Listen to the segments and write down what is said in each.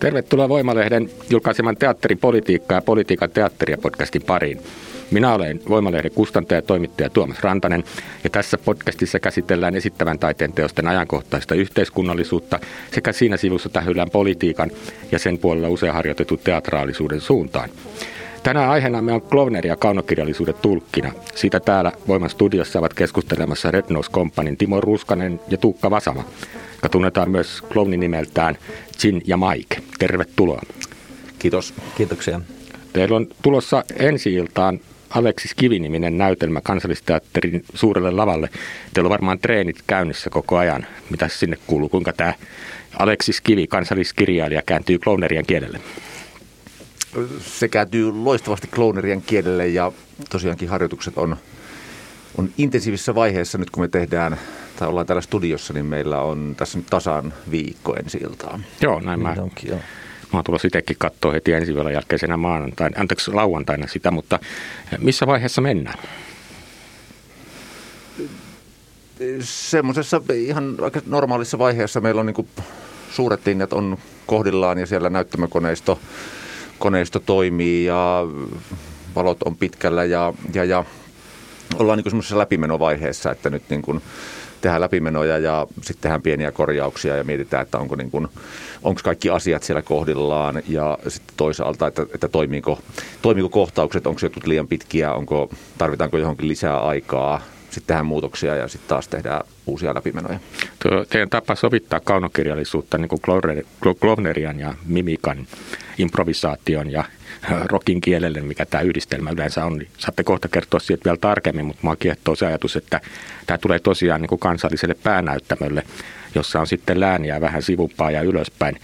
Tervetuloa Voimalehden julkaiseman teatteripolitiikkaa ja politiikan teatteria podcastin pariin. Minä olen Voimalehden kustantaja ja toimittaja Tuomas Rantanen ja tässä podcastissa käsitellään esittävän taiteen teosten ajankohtaista yhteiskunnallisuutta sekä siinä sivussa tähyllään politiikan ja sen puolella usein harjoitetun teatraalisuuden suuntaan. Tänään aiheenamme on Klovner ja kaunokirjallisuuden tulkkina. Siitä täällä Voiman studiossa ovat keskustelemassa Red Nose Companyn Timo Ruskanen ja Tuukka Vasama, joka tunnetaan myös Klovnin nimeltään Jin ja Mike. Tervetuloa. Kiitos. Kiitoksia. Teillä on tulossa ensi-iltaan Aleksis Kiviniminen näytelmä kansallisteatterin suurelle lavalle. Teillä on varmaan treenit käynnissä koko ajan. Mitä sinne kuuluu? Kuinka tämä Aleksis Kivi, kansalliskirjailija, kääntyy klonerian kielelle? Se kääntyy loistavasti klonerian kielelle ja tosiaankin harjoitukset on, on intensiivisessä vaiheessa nyt kun me tehdään tai ollaan täällä studiossa, niin meillä on tässä nyt tasan viikko ensi iltaan. Joo, näin mä. Onkin, joo. Mä oon tulossa itsekin katsoa heti ensi vielä jälkeisenä maanantaina, anteeksi lauantaina sitä, mutta missä vaiheessa mennään? Semmoisessa ihan aika normaalissa vaiheessa meillä on niin suuret linjat on kohdillaan ja siellä näyttämökoneisto koneisto toimii ja valot on pitkällä ja, ja, ja ollaan niin semmoisessa läpimenovaiheessa, että nyt niin kuin tehdään läpimenoja ja sitten tehdään pieniä korjauksia ja mietitään, että onko, niin kuin, onko kaikki asiat siellä kohdillaan ja sitten toisaalta, että, että toimiiko, toimiiko kohtaukset, onko jotkut liian pitkiä, onko, tarvitaanko johonkin lisää aikaa, sitten tehdään muutoksia ja sitten taas tehdään uusia läpimenoja. Tuo teidän tapa sovittaa kaunokirjallisuutta niin kuin Klovnerian ja mimikan, improvisaation ja rokin kielelle, mikä tämä yhdistelmä yleensä on, niin saatte kohta kertoa siitä vielä tarkemmin, mutta mua kiehtoo se ajatus, että tämä tulee tosiaan niin kuin kansalliselle päänäyttämölle, jossa on sitten lääniä vähän sivupaa ja ylöspäin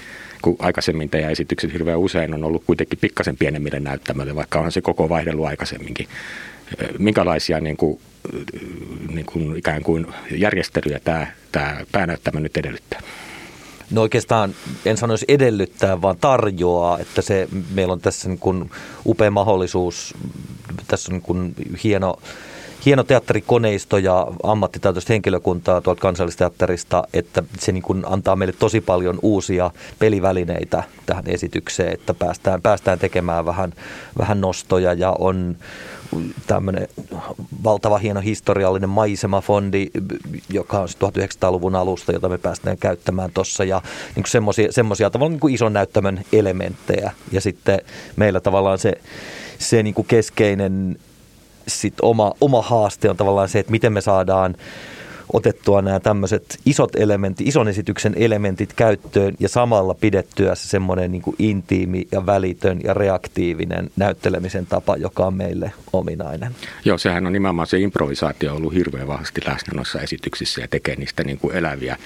kun aikaisemmin teidän esitykset hirveän usein on ollut kuitenkin pikkasen pienemmille näyttämölle, vaikka on se koko vaihdellut aikaisemminkin. Minkälaisia niin kuin, niin kuin ikään kuin järjestelyjä tämä, tämä päänäyttämö nyt edellyttää? No oikeastaan en sanoisi edellyttää, vaan tarjoaa, että se, meillä on tässä niin kuin upea mahdollisuus, tässä on niin kuin hieno, hieno teatterikoneisto ja ammattitaitoista henkilökuntaa tuolta kansallisteatterista, että se niin kuin antaa meille tosi paljon uusia pelivälineitä tähän esitykseen, että päästään, päästään tekemään vähän, vähän nostoja ja on tämmöinen valtava hieno historiallinen maisemafondi, joka on 1900-luvun alusta, jota me päästään käyttämään tuossa ja niin semmoisia tavallaan niin kuin ison näyttämön elementtejä. Ja sitten meillä tavallaan se, se niin kuin keskeinen sit oma, oma haaste on tavallaan se, että miten me saadaan otettua nämä tämmöiset isot elementit, ison esityksen elementit käyttöön ja samalla pidettyä se semmoinen niin kuin intiimi ja välitön ja reaktiivinen näyttelemisen tapa, joka on meille ominainen. Joo, sehän on nimenomaan se improvisaatio ollut hirveän vahvasti läsnä noissa esityksissä ja tekee niistä niin kuin eläviä.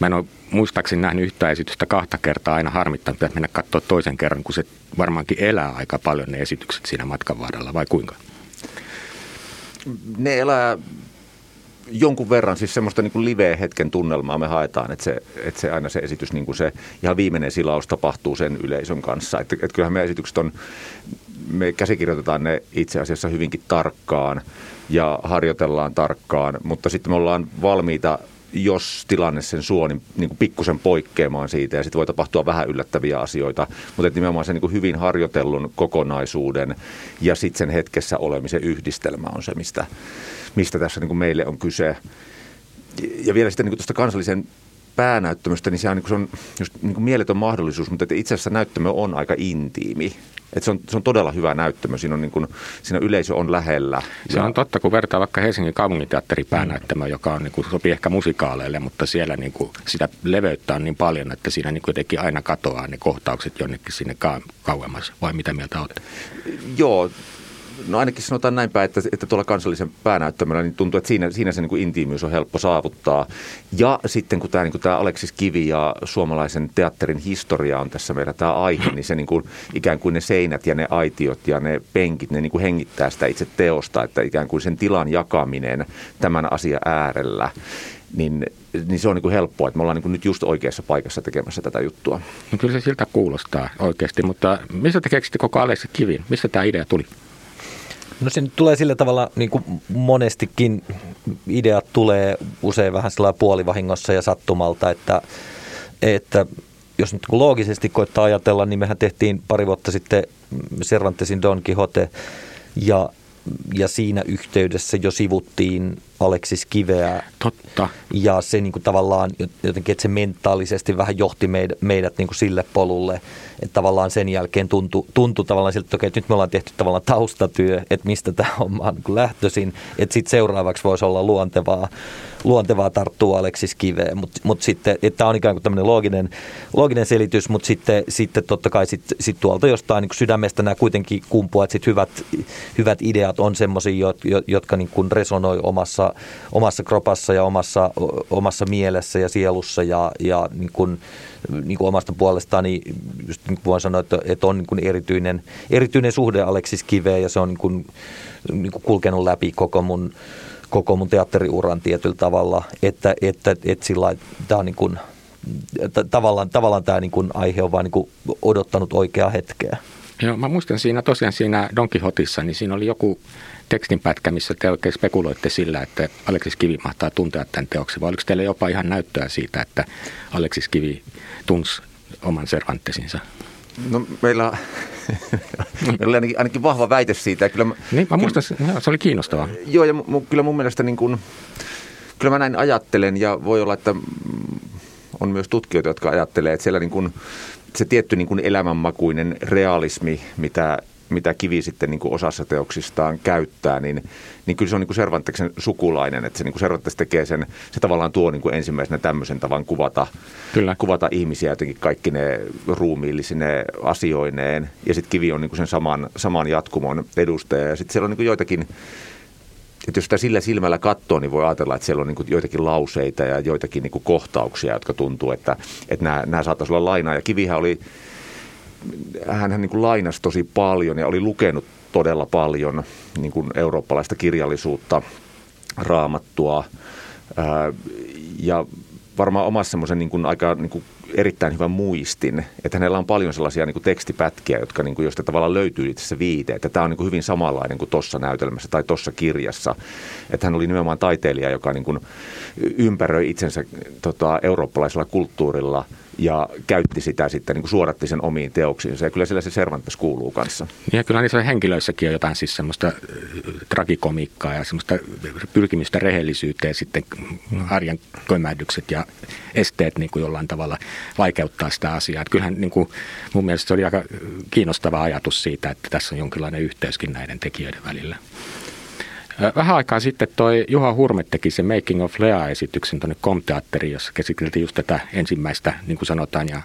Mä en ole muistaakseni nähnyt yhtä esitystä kahta kertaa aina harmittanut, että mennä katsoa toisen kerran, kun se varmaankin elää aika paljon ne esitykset siinä matkan varrella, vai kuinka? Ne elää jonkun verran siis semmoista niin live-hetken tunnelmaa me haetaan, että se, että se aina se esitys, niin kuin se ihan viimeinen silaus tapahtuu sen yleisön kanssa. Että, että kyllähän meidän esitykset on, me käsikirjoitetaan ne itse asiassa hyvinkin tarkkaan ja harjoitellaan tarkkaan, mutta sitten me ollaan valmiita jos tilanne sen suo, niin, niin kuin pikkusen poikkeamaan siitä ja sitten voi tapahtua vähän yllättäviä asioita, mutta että nimenomaan se niin kuin hyvin harjoitellun kokonaisuuden ja sitten sen hetkessä olemisen yhdistelmä on se, mistä, mistä tässä niin kuin meille on kyse. Ja vielä sitten niin kuin tuosta kansallisen päänäyttämöstä, niin se on, niin se on just niin kuin mieletön mahdollisuus, mutta itse asiassa näyttämö on aika intiimi. Et se, on, se on todella hyvä näyttämö. Siinä, on niin kuin, siinä yleisö on lähellä. Se ja... on totta, kun vertaa vaikka Helsingin kaupunginteatterin päänäyttämö, joka on, niin kuin, sopii ehkä musikaaleille, mutta siellä niin kuin, sitä leveyttä on niin paljon, että siinä niin jotenkin aina katoaa ne kohtaukset jonnekin sinne kauemmas. Vai mitä mieltä olette? Joo, No ainakin sanotaan näin päin, että, että tuolla kansallisen päänäyttämällä niin tuntuu, että siinä, siinä se niin kuin intiimiys on helppo saavuttaa. Ja sitten kun tämä, niin kuin tämä Aleksis Kivi ja suomalaisen teatterin historia on tässä meillä tämä aihe, niin se niin kuin, ikään kuin ne seinät ja ne aitiot ja ne penkit, ne niin kuin hengittää sitä itse teosta, että ikään kuin sen tilan jakaminen tämän asian äärellä niin, niin se on niin kuin helppoa, että me ollaan niin kuin nyt just oikeassa paikassa tekemässä tätä juttua. No kyllä se siltä kuulostaa oikeasti, mutta mistä te keksitte koko Aleksis Kivin? Mistä tämä idea tuli? No se tulee sillä tavalla, niin kuin monestikin ideat tulee usein vähän sillä puolivahingossa ja sattumalta, että, että jos nyt loogisesti koittaa ajatella, niin mehän tehtiin pari vuotta sitten Cervantesin Don Quixote ja, ja siinä yhteydessä jo sivuttiin Aleksis Kiveä. Totta. Ja se niin kuin tavallaan jotenkin, että se mentaalisesti vähän johti meidät, meidät niin kuin sille polulle, että tavallaan sen jälkeen tuntui, tuntui tavallaan siltä, että, okei, että nyt me ollaan tehty tavallaan taustatyö, että mistä tämä homma on niin lähtöisin, että sitten seuraavaksi voisi olla luontevaa, luontevaa tarttua Aleksis Kiveen, mutta mut sitten, että tämä on ikään kuin tämmöinen looginen, looginen selitys, mutta sitten, sitten totta kai sit, sit tuolta jostain niin sydämestä nämä kuitenkin kumpuaa, että sit hyvät, hyvät ideat on semmoisia, jotka niin kuin resonoi omassa omassa, kropassa ja omassa, omassa mielessä ja sielussa ja, ja niin kuin, niin kuin omasta puolestaan, niin just niin kuin voin sanoa, että, että on niin kuin erityinen, erityinen suhde Aleksis Kiveen ja se on niin kuin, niin kuin kulkenut läpi koko mun, koko mun teatteriuran tietyllä tavalla, että, että, että, että sillä tämä on niin kuin, tavallaan, tavallaan tämä niin kuin aihe on vaan niin kuin odottanut oikeaa hetkeä. Joo, mä muistan siinä tosiaan siinä Don Quixotissa, niin siinä oli joku tekstinpätkä, missä te oikein spekuloitte sillä, että Aleksis Kivi mahtaa tuntea tämän teoksen, vai oliko teillä jopa ihan näyttöä siitä, että Aleksis Kivi tunsi oman Cervantesinsa? No meillä, meillä oli ainakin, ainakin vahva väite siitä. Kyllä mä, niin, mä muistan, kyllä, se oli kiinnostavaa. Joo, ja m- kyllä mun mielestä niin kuin, kyllä mä näin ajattelen, ja voi olla, että on myös tutkijoita, jotka ajattelee, että siellä niin kuin, se tietty niin kuin elämänmakuinen realismi, mitä mitä Kivi sitten niin kuin osassa teoksistaan käyttää, niin, niin kyllä se on niin kuin Cervanteksen sukulainen, että se niin kuin Cervantes tekee sen, se tavallaan tuo niin kuin ensimmäisenä tämmöisen tavan kuvata, kyllä. kuvata ihmisiä jotenkin kaikki ne ruumiillisine asioineen, ja sitten Kivi on niin kuin sen saman, saman jatkumon edustaja, ja sitten siellä on niin kuin joitakin, että jos sitä sillä silmällä katsoo, niin voi ajatella, että siellä on niin joitakin lauseita ja joitakin niin kohtauksia, jotka tuntuu, että, että nämä, nämä saattaisi olla lainaa. Ja Kivihän oli hän niin kuin lainasi tosi paljon ja oli lukenut todella paljon niin kuin eurooppalaista kirjallisuutta, raamattua ää, ja varmaan omassa semmoisen niin aika niin kuin erittäin hyvän muistin, että hänellä on paljon sellaisia niin kuin tekstipätkiä, jotka, niin kuin, joista tavallaan löytyy itse viite, että tämä on niin kuin hyvin samanlainen kuin tuossa näytelmässä tai tuossa kirjassa. Että hän oli nimenomaan taiteilija, joka niin kuin ympäröi itsensä tota, eurooppalaisella kulttuurilla – ja käytti sitä sitten, niin kuin suodatti sen omiin teoksiinsa. Ja kyllä sillä se Cervantes kuuluu kanssa. Ja kyllä niissä henkilöissäkin on jotain siis semmoista äh, tragikomiikkaa ja semmoista pyrkimystä rehellisyyteen sitten arjen kömmähdykset ja esteet niin kuin jollain tavalla vaikeuttaa sitä asiaa. Että kyllähän niin kuin, mun mielestä se oli aika kiinnostava ajatus siitä, että tässä on jonkinlainen yhteyskin näiden tekijöiden välillä. Vähän aikaa sitten toi Juha Hurme teki se Making of Lea-esityksen tuonne Komteatteriin, jossa käsiteltiin just tätä ensimmäistä, niin kuin sanotaan, ja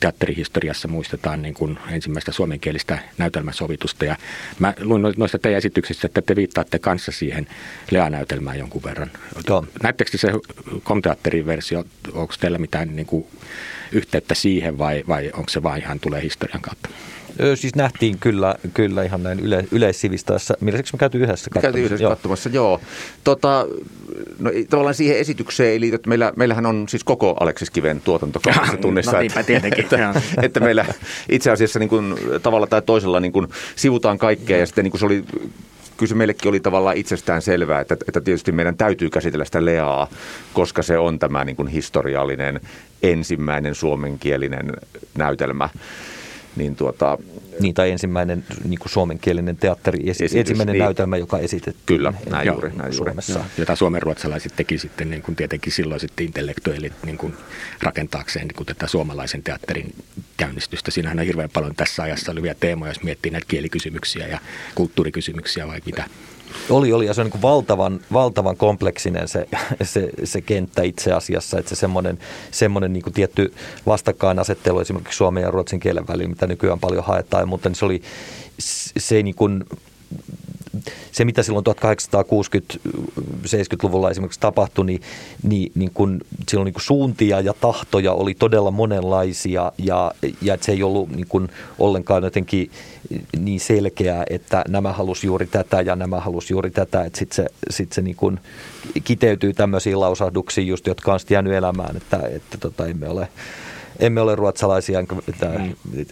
teatterihistoriassa muistetaan niin kuin ensimmäistä suomenkielistä näytelmäsovitusta. Ja mä luin noista teidän esityksistä, että te viittaatte kanssa siihen Lea-näytelmään jonkun verran. Joo. Näettekö se Komteatterin versio, onko teillä mitään niin kuin yhteyttä siihen vai, vai onko se vain ihan tulee historian kautta? Siis nähtiin kyllä, kyllä ihan näin yle, yleissivistäessä. Millaiseksi me käytiin yhdessä katsomassa? Käytiin yhdessä joo. katsomassa, joo. Tota, no, tavallaan siihen esitykseen ei liity, meillä, meillähän on siis koko Aleksis Kiven tuotanto kahdessa tunnissa. no niinpä tietenkin. Että, että meillä itse asiassa niin kuin, tavalla tai toisella niin kuin, sivutaan kaikkea ja sitten niin kuin se oli kyllä se meillekin oli tavallaan itsestään selvää, että, että tietysti meidän täytyy käsitellä sitä Leaa, koska se on tämä niin kuin historiallinen ensimmäinen suomenkielinen näytelmä niin tuota, Niin, tai ensimmäinen niin kuin suomenkielinen teatteri, Esitys, ensimmäinen niin. näytelmä, joka esitettiin Kyllä, näin juuri, näin Suomessa. Juuri. Jota suomenruotsalaiset teki sitten niin kuin tietenkin sitten intellektuellit niin kuin rakentaakseen niin kuin tätä suomalaisen teatterin käynnistystä. Siinähän on hirveän paljon tässä ajassa olevia teemoja, jos miettii näitä kielikysymyksiä ja kulttuurikysymyksiä vai mitä. Oli, oli ja se on niin valtavan, valtavan kompleksinen se, se, se kenttä itse asiassa, että se semmoinen, semmoinen niin tietty vastakkainasettelu esimerkiksi suomen ja ruotsin kielen välillä, mitä nykyään paljon haetaan, mutta niin se oli se niin kuin, se, mitä silloin 1860-70-luvulla esimerkiksi tapahtui, niin, niin, niin kun silloin niin kun suuntia ja tahtoja oli todella monenlaisia ja, ja se ei ollut niin kun ollenkaan jotenkin niin selkeää, että nämä halusi juuri tätä ja nämä halusi juuri tätä, että sitten se, sit se niin kun kiteytyy tämmöisiin lausahduksiin just, jotka on sitten jäänyt elämään, että, että tota, emme ole emme ole ruotsalaisia enkä mm.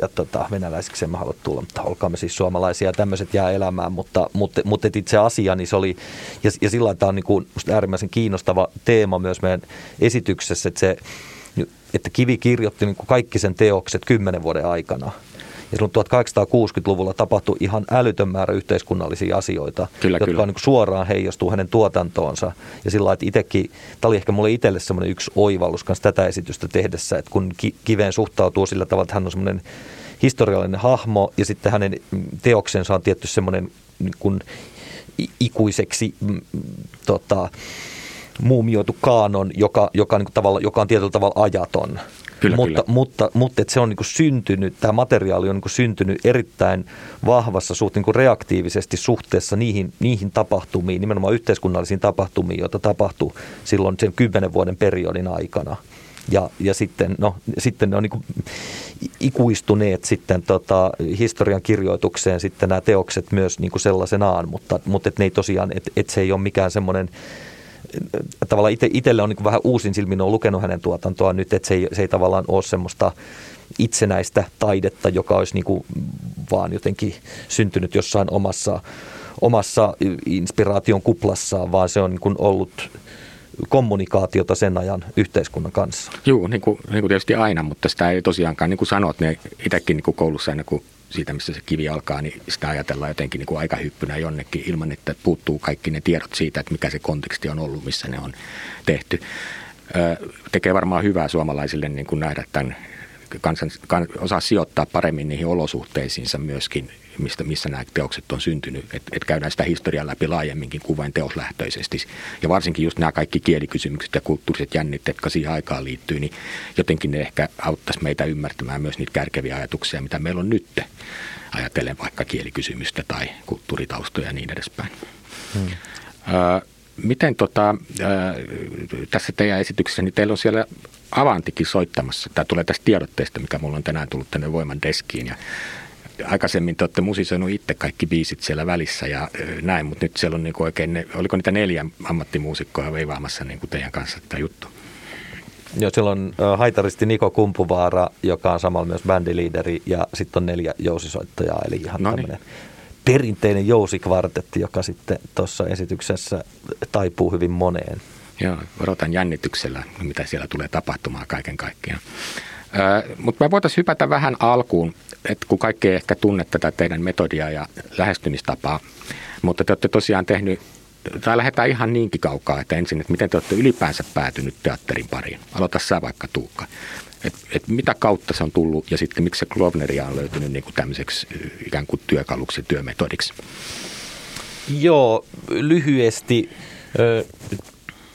ja, tota, venäläisiksi emme halua tulla, mutta olkaamme siis suomalaisia. Tämmöiset jää elämään, mutta, mutta, mutta itse asia, niin se oli, ja, ja sillä tämä on niin kuin äärimmäisen kiinnostava teema myös meidän esityksessä, että se että Kivi kirjoitti niin kuin kaikki sen teokset kymmenen vuoden aikana – ja silloin 1860-luvulla tapahtui ihan älytön määrä yhteiskunnallisia asioita, kyllä, jotka kyllä. On niin suoraan heijastuu hänen tuotantoonsa. Ja sillä että itsekin, tämä oli ehkä mulle itselle semmoinen yksi oivallus kanssa tätä esitystä tehdessä, että kun Kiveen suhtautuu sillä tavalla, että hän on semmoinen historiallinen hahmo ja sitten hänen teoksensa on tietty semmoinen niin kuin ikuiseksi mm, tota, muumioitu kaanon, joka, joka, niin kuin tavalla, joka on tietyllä tavalla ajaton. Kyllä, mutta, kyllä. mutta, mutta että se on niin kuin syntynyt, tämä materiaali on niin kuin syntynyt erittäin vahvassa suht, niin kuin reaktiivisesti suhteessa niihin, niihin tapahtumiin, nimenomaan yhteiskunnallisiin tapahtumiin, joita tapahtui silloin sen kymmenen vuoden periodin aikana. Ja, ja sitten, no, sitten ne on niin ikuistuneet sitten tota, historian kirjoitukseen sitten nämä teokset myös niin kuin sellaisenaan, mutta, mutta et ne ei tosiaan, että et se ei ole mikään semmoinen tavallaan itse, itselle on niin vähän uusin silmin on lukenut hänen tuotantoaan nyt, että se ei, se ei tavallaan ole semmoista itsenäistä taidetta, joka olisi niin vaan jotenkin syntynyt jossain omassa, omassa inspiraation kuplassaan, vaan se on niin ollut kommunikaatiota sen ajan yhteiskunnan kanssa. Joo, niin kuin, niin kuin tietysti aina, mutta sitä ei tosiaankaan, niin kuin sanot, niin itsekin niin koulussa aina kun siitä, missä se kivi alkaa, niin sitä ajatellaan jotenkin niin kuin aikahyppynä jonnekin ilman, että puuttuu kaikki ne tiedot siitä, että mikä se konteksti on ollut, missä ne on tehty. tekee varmaan hyvää suomalaisille niin kuin nähdä tämän kansan, kan, osaa sijoittaa paremmin niihin olosuhteisiinsa myöskin, mistä, missä nämä teokset on syntynyt. Että et käydään sitä historiaa läpi laajemminkin kuin vain teoslähtöisesti. Ja varsinkin just nämä kaikki kielikysymykset ja kulttuuriset jännitteet, jotka siihen aikaan liittyy, niin jotenkin ne ehkä auttaisi meitä ymmärtämään myös niitä kärkeviä ajatuksia, mitä meillä on nyt. Ajatellen vaikka kielikysymystä tai kulttuuritaustoja ja niin edespäin. Hmm. Ö, miten tota, tässä teidän esityksessä, niin teillä on siellä Avantikin soittamassa. Tämä tulee tästä tiedotteesta, mikä mulla on tänään tullut tänne Voiman deskiin. Ja aikaisemmin te olette musisoinut itse kaikki biisit siellä välissä ja näin, mutta nyt siellä on niin oikein, ne, oliko niitä neljä ammattimuusikkoa veivaamassa niin kuin teidän kanssa tätä juttu? Joo, siellä on haitaristi Niko Kumpuvaara, joka on samalla myös bändiliideri ja sitten on neljä jousisoittajaa, eli ihan no tämmöinen perinteinen jousikvartetti, joka sitten tuossa esityksessä taipuu hyvin moneen. Joo, odotan jännityksellä, mitä siellä tulee tapahtumaan kaiken kaikkiaan. Mutta me voitaisiin hypätä vähän alkuun, että kun kaikki ei ehkä tunne tätä teidän metodia ja lähestymistapaa, mutta te olette tosiaan tehnyt, tai lähdetään ihan niinkin kaukaa, että ensin, että miten te olette ylipäänsä päätynyt teatterin pariin. Aloita sä vaikka Tuukka. Et, et mitä kautta se on tullut ja sitten miksi se Klovneria on löytynyt niin kuin tämmöiseksi ikään kuin työkaluksi, työmetodiksi? Joo, lyhyesti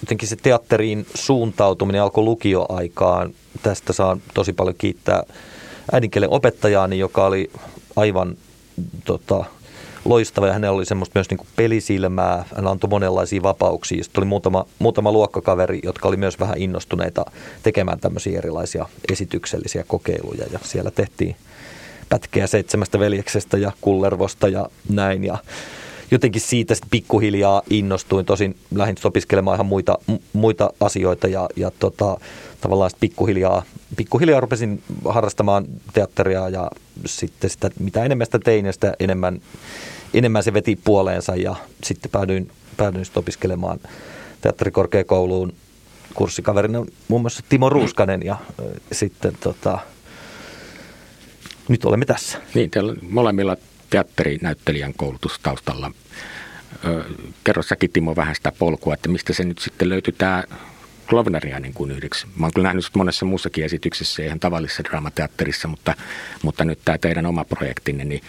jotenkin se teatteriin suuntautuminen alkoi lukioaikaan. Tästä saan tosi paljon kiittää äidinkielen opettajaani, joka oli aivan tota, loistava ja hänellä oli semmoista myös niin kuin pelisilmää. Hän antoi monenlaisia vapauksia. Sitten oli muutama, muutama luokkakaveri, jotka oli myös vähän innostuneita tekemään tämmöisiä erilaisia esityksellisiä kokeiluja ja siellä tehtiin pätkeä seitsemästä veljeksestä ja kullervosta ja näin ja jotenkin siitä sitten pikkuhiljaa innostuin. Tosin lähdin opiskelemaan ihan muita, muita asioita ja, ja tota, tavallaan pikkuhiljaa, pikkuhiljaa rupesin harrastamaan teatteria ja sitten sitä, mitä enemmän sitä tein sitä enemmän, enemmän se veti puoleensa ja sitten päädyin, päädyin sitten opiskelemaan teatterikorkeakouluun kurssikaverina muun muassa Timo Ruuskanen ja sitten tota, nyt olemme tässä. Niin, teillä on molemmilla teatterinäyttelijän koulutustaustalla. Kerro säkin Timo vähän sitä polkua, että mistä se nyt sitten löytyy tämä Klovneria niin kuin yhdeksi. Mä oon kyllä nähnyt monessa muussakin esityksessä, ihan tavallisessa draamateatterissa, mutta, mutta nyt tämä teidän oma projektinne, niin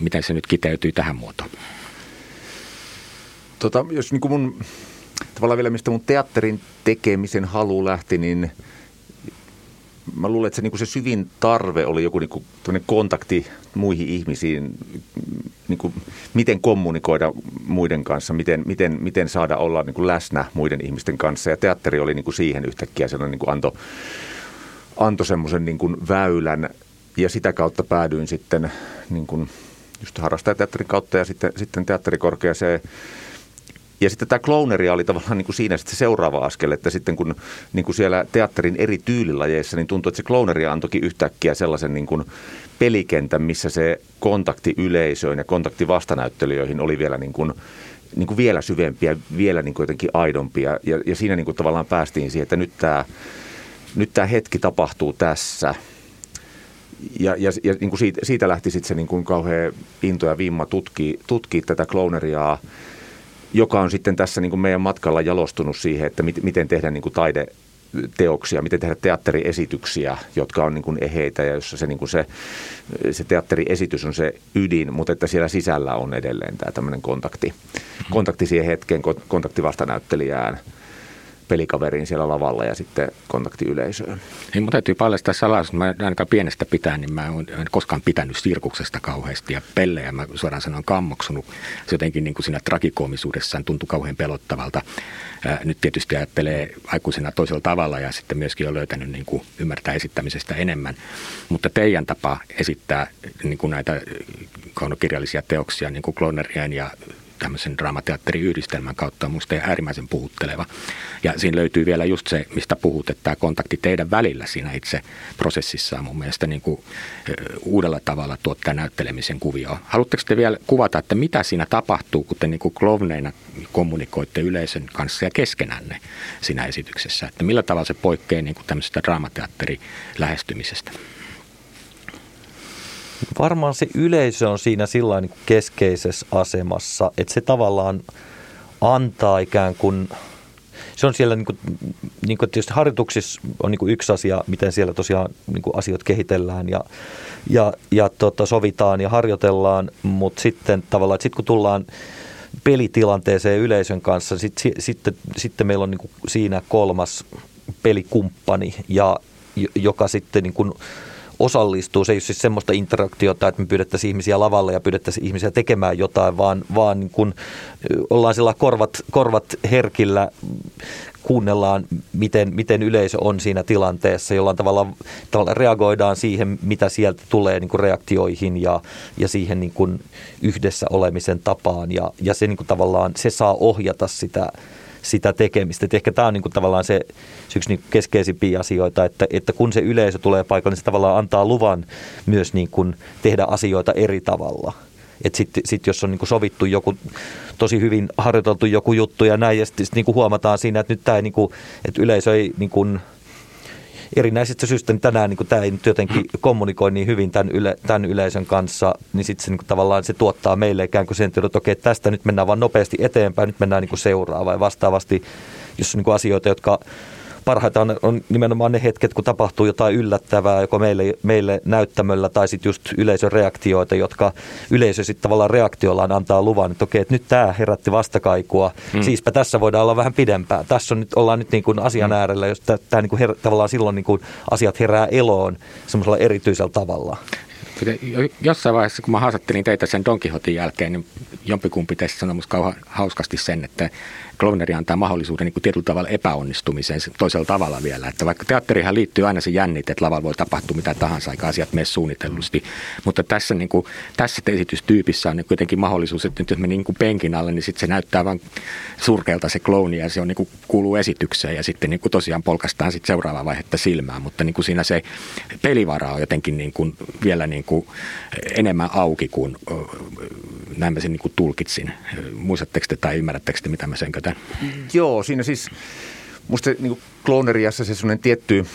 miten se nyt kiteytyy tähän muotoon? Tota, jos niin kuin mun, tavallaan vielä mistä mun teatterin tekemisen halu lähti, niin – mä luulen, että se, niin kuin se syvin tarve oli joku niin kuin, kontakti muihin ihmisiin, niin kuin, miten kommunikoida muiden kanssa, miten, miten, miten saada olla niin kuin läsnä muiden ihmisten kanssa. Ja teatteri oli niin kuin siihen yhtäkkiä sellainen niin kuin antoi anto semmoisen niin kuin väylän ja sitä kautta päädyin sitten niin kuin just harrastajateatterin kautta ja sitten, sitten teatterikorkeaseen ja sitten tämä clowneria oli tavallaan niin kuin siinä sitten se seuraava askel, että sitten kun niin kuin siellä teatterin eri tyylilajeissa, niin tuntuu, että se clowneria antoikin yhtäkkiä sellaisen niin kuin pelikentän, missä se kontakti yleisöön ja kontakti vastanäyttelijöihin oli vielä niin kuin, niin kuin vielä syvempiä, vielä niin kuin jotenkin aidompia. Ja, ja siinä niin kuin tavallaan päästiin siihen, että nyt tämä, nyt tämä hetki tapahtuu tässä. Ja, ja, ja niin kuin siitä, siitä lähti sitten se niin kuin kauhean into ja vimma tutkia, tutkia tätä clowneriaa – joka on sitten tässä niin kuin meidän matkalla jalostunut siihen, että miten tehdä niin kuin taideteoksia, miten tehdä teatteriesityksiä, jotka on niin kuin eheitä ja jossa se, niin kuin se, se teatteriesitys on se ydin, mutta että siellä sisällä on edelleen tämä tämmöinen kontakti, kontakti siihen hetkeen, kontakti vastanäyttelijään – pelikaveriin siellä lavalla ja sitten kontakti yleisöön. Niin, mun täytyy paljastaa salaisuus. Mä ainakaan pienestä pitää, niin mä en koskaan pitänyt sirkuksesta kauheasti ja pellejä mä suoraan sanoen kammoksunut. Se jotenkin niin kuin siinä tragikoomisuudessaan tuntui kauhean pelottavalta. Nyt tietysti ajattelee aikuisena toisella tavalla ja sitten myöskin on löytänyt niin kuin ymmärtää esittämisestä enemmän. Mutta teidän tapa esittää niin kuin näitä kaunokirjallisia teoksia, niin kuin Klonerian ja tämmöisen draamateatteriyhdistelmän kautta on minusta äärimmäisen puhutteleva. Ja siinä löytyy vielä just se, mistä puhut, että tämä kontakti teidän välillä siinä itse prosessissa on mun mielestä niin kuin uudella tavalla tuottaa näyttelemisen kuvioon. Haluatteko te vielä kuvata, että mitä siinä tapahtuu, kun te niin kuin klovneina kommunikoitte yleisön kanssa ja keskenänne siinä esityksessä? Että millä tavalla se poikkeaa niin kuin tämmöisestä draamateatterilähestymisestä? Varmaan se yleisö on siinä sillä keskeisessä asemassa, että se tavallaan antaa ikään kuin, se on siellä niin kuin, niin kuin tietysti harjoituksissa on niin kuin yksi asia, miten siellä tosiaan niin kuin asiat kehitellään ja, ja, ja tota, sovitaan ja harjoitellaan, mutta sitten tavallaan, että sitten kun tullaan pelitilanteeseen yleisön kanssa, sit, sitten, sitten meillä on niin kuin siinä kolmas pelikumppani, ja, joka sitten niin kuin, osallistuu. Se ei ole siis semmoista interaktiota, että me pyydettäisiin ihmisiä lavalle ja pyydettäisiin ihmisiä tekemään jotain, vaan, vaan niin kun ollaan sillä korvat, korvat herkillä, kuunnellaan, miten, miten yleisö on siinä tilanteessa, jollain tavalla, tavalla reagoidaan siihen, mitä sieltä tulee niin reaktioihin ja, ja siihen niin yhdessä olemisen tapaan. Ja, ja se niin tavallaan, se saa ohjata sitä, sitä tekemistä. Et ehkä tämä on niin kuin tavallaan se, yksi niin keskeisimpiä asioita, että, että kun se yleisö tulee paikalle, niin se tavallaan antaa luvan myös niin kuin tehdä asioita eri tavalla. Että sitten sit jos on niin kuin sovittu joku tosi hyvin harjoiteltu joku juttu ja näin, ja sitten sit niin kuin huomataan siinä, että nyt tämä ei, niin kuin, että yleisö ei niin kuin, erinäisistä syistä niin tänään niin tämä ei nyt jotenkin kommunikoi niin hyvin tämän, yle, tämän yleisön kanssa, niin sitten se niin kuin, tavallaan se tuottaa meille ikään kuin sen että okei, tästä nyt mennään vaan nopeasti eteenpäin, nyt mennään niin kuin seuraavaan. Ja vastaavasti, jos on niin kuin asioita, jotka parhaita on, on nimenomaan ne hetket, kun tapahtuu jotain yllättävää, joko meille, meille näyttämöllä tai sitten just yleisön reaktioita, jotka yleisö sitten tavallaan reaktiollaan antaa luvan, että okei, että nyt tämä herätti vastakaikua, hmm. siispä tässä voidaan olla vähän pidempään. Tässä on nyt, ollaan nyt niin kuin asian hmm. äärellä, jos tämä niin kuin her, tavallaan silloin niin kuin asiat herää eloon semmoisella erityisellä tavalla. Jossain vaiheessa, kun mä haastattelin teitä sen Don Quixotin jälkeen, niin jompikumpi teistä sanoi musta kauhean hauskasti sen, että Klovneri antaa mahdollisuuden niin kuin tietyllä tavalla epäonnistumiseen toisella tavalla vielä. Että vaikka teatterihan liittyy aina se jännite, että lavalla voi tapahtua mitä tahansa, eikä asiat mene suunnitellusti. Mutta tässä, niin kuin, tässä esitystyypissä on niin kuitenkin mahdollisuus, että nyt jos me niin kuin penkin alle, niin sitten se näyttää vain surkealta se klooni ja se on niin kuin, kuuluu esitykseen ja sitten niin kuin tosiaan polkastaan sitten seuraavaa vaihetta silmään. Mutta niin kuin siinä se pelivara on jotenkin niin kuin vielä niin kuin enemmän auki kuin näin mä sen niin kuin tulkitsin. Muistatteko te tai ymmärrättekö te, mitä mä sen käytän? Joo, siinä siis musta niin klooneriassa se sellainen tietty,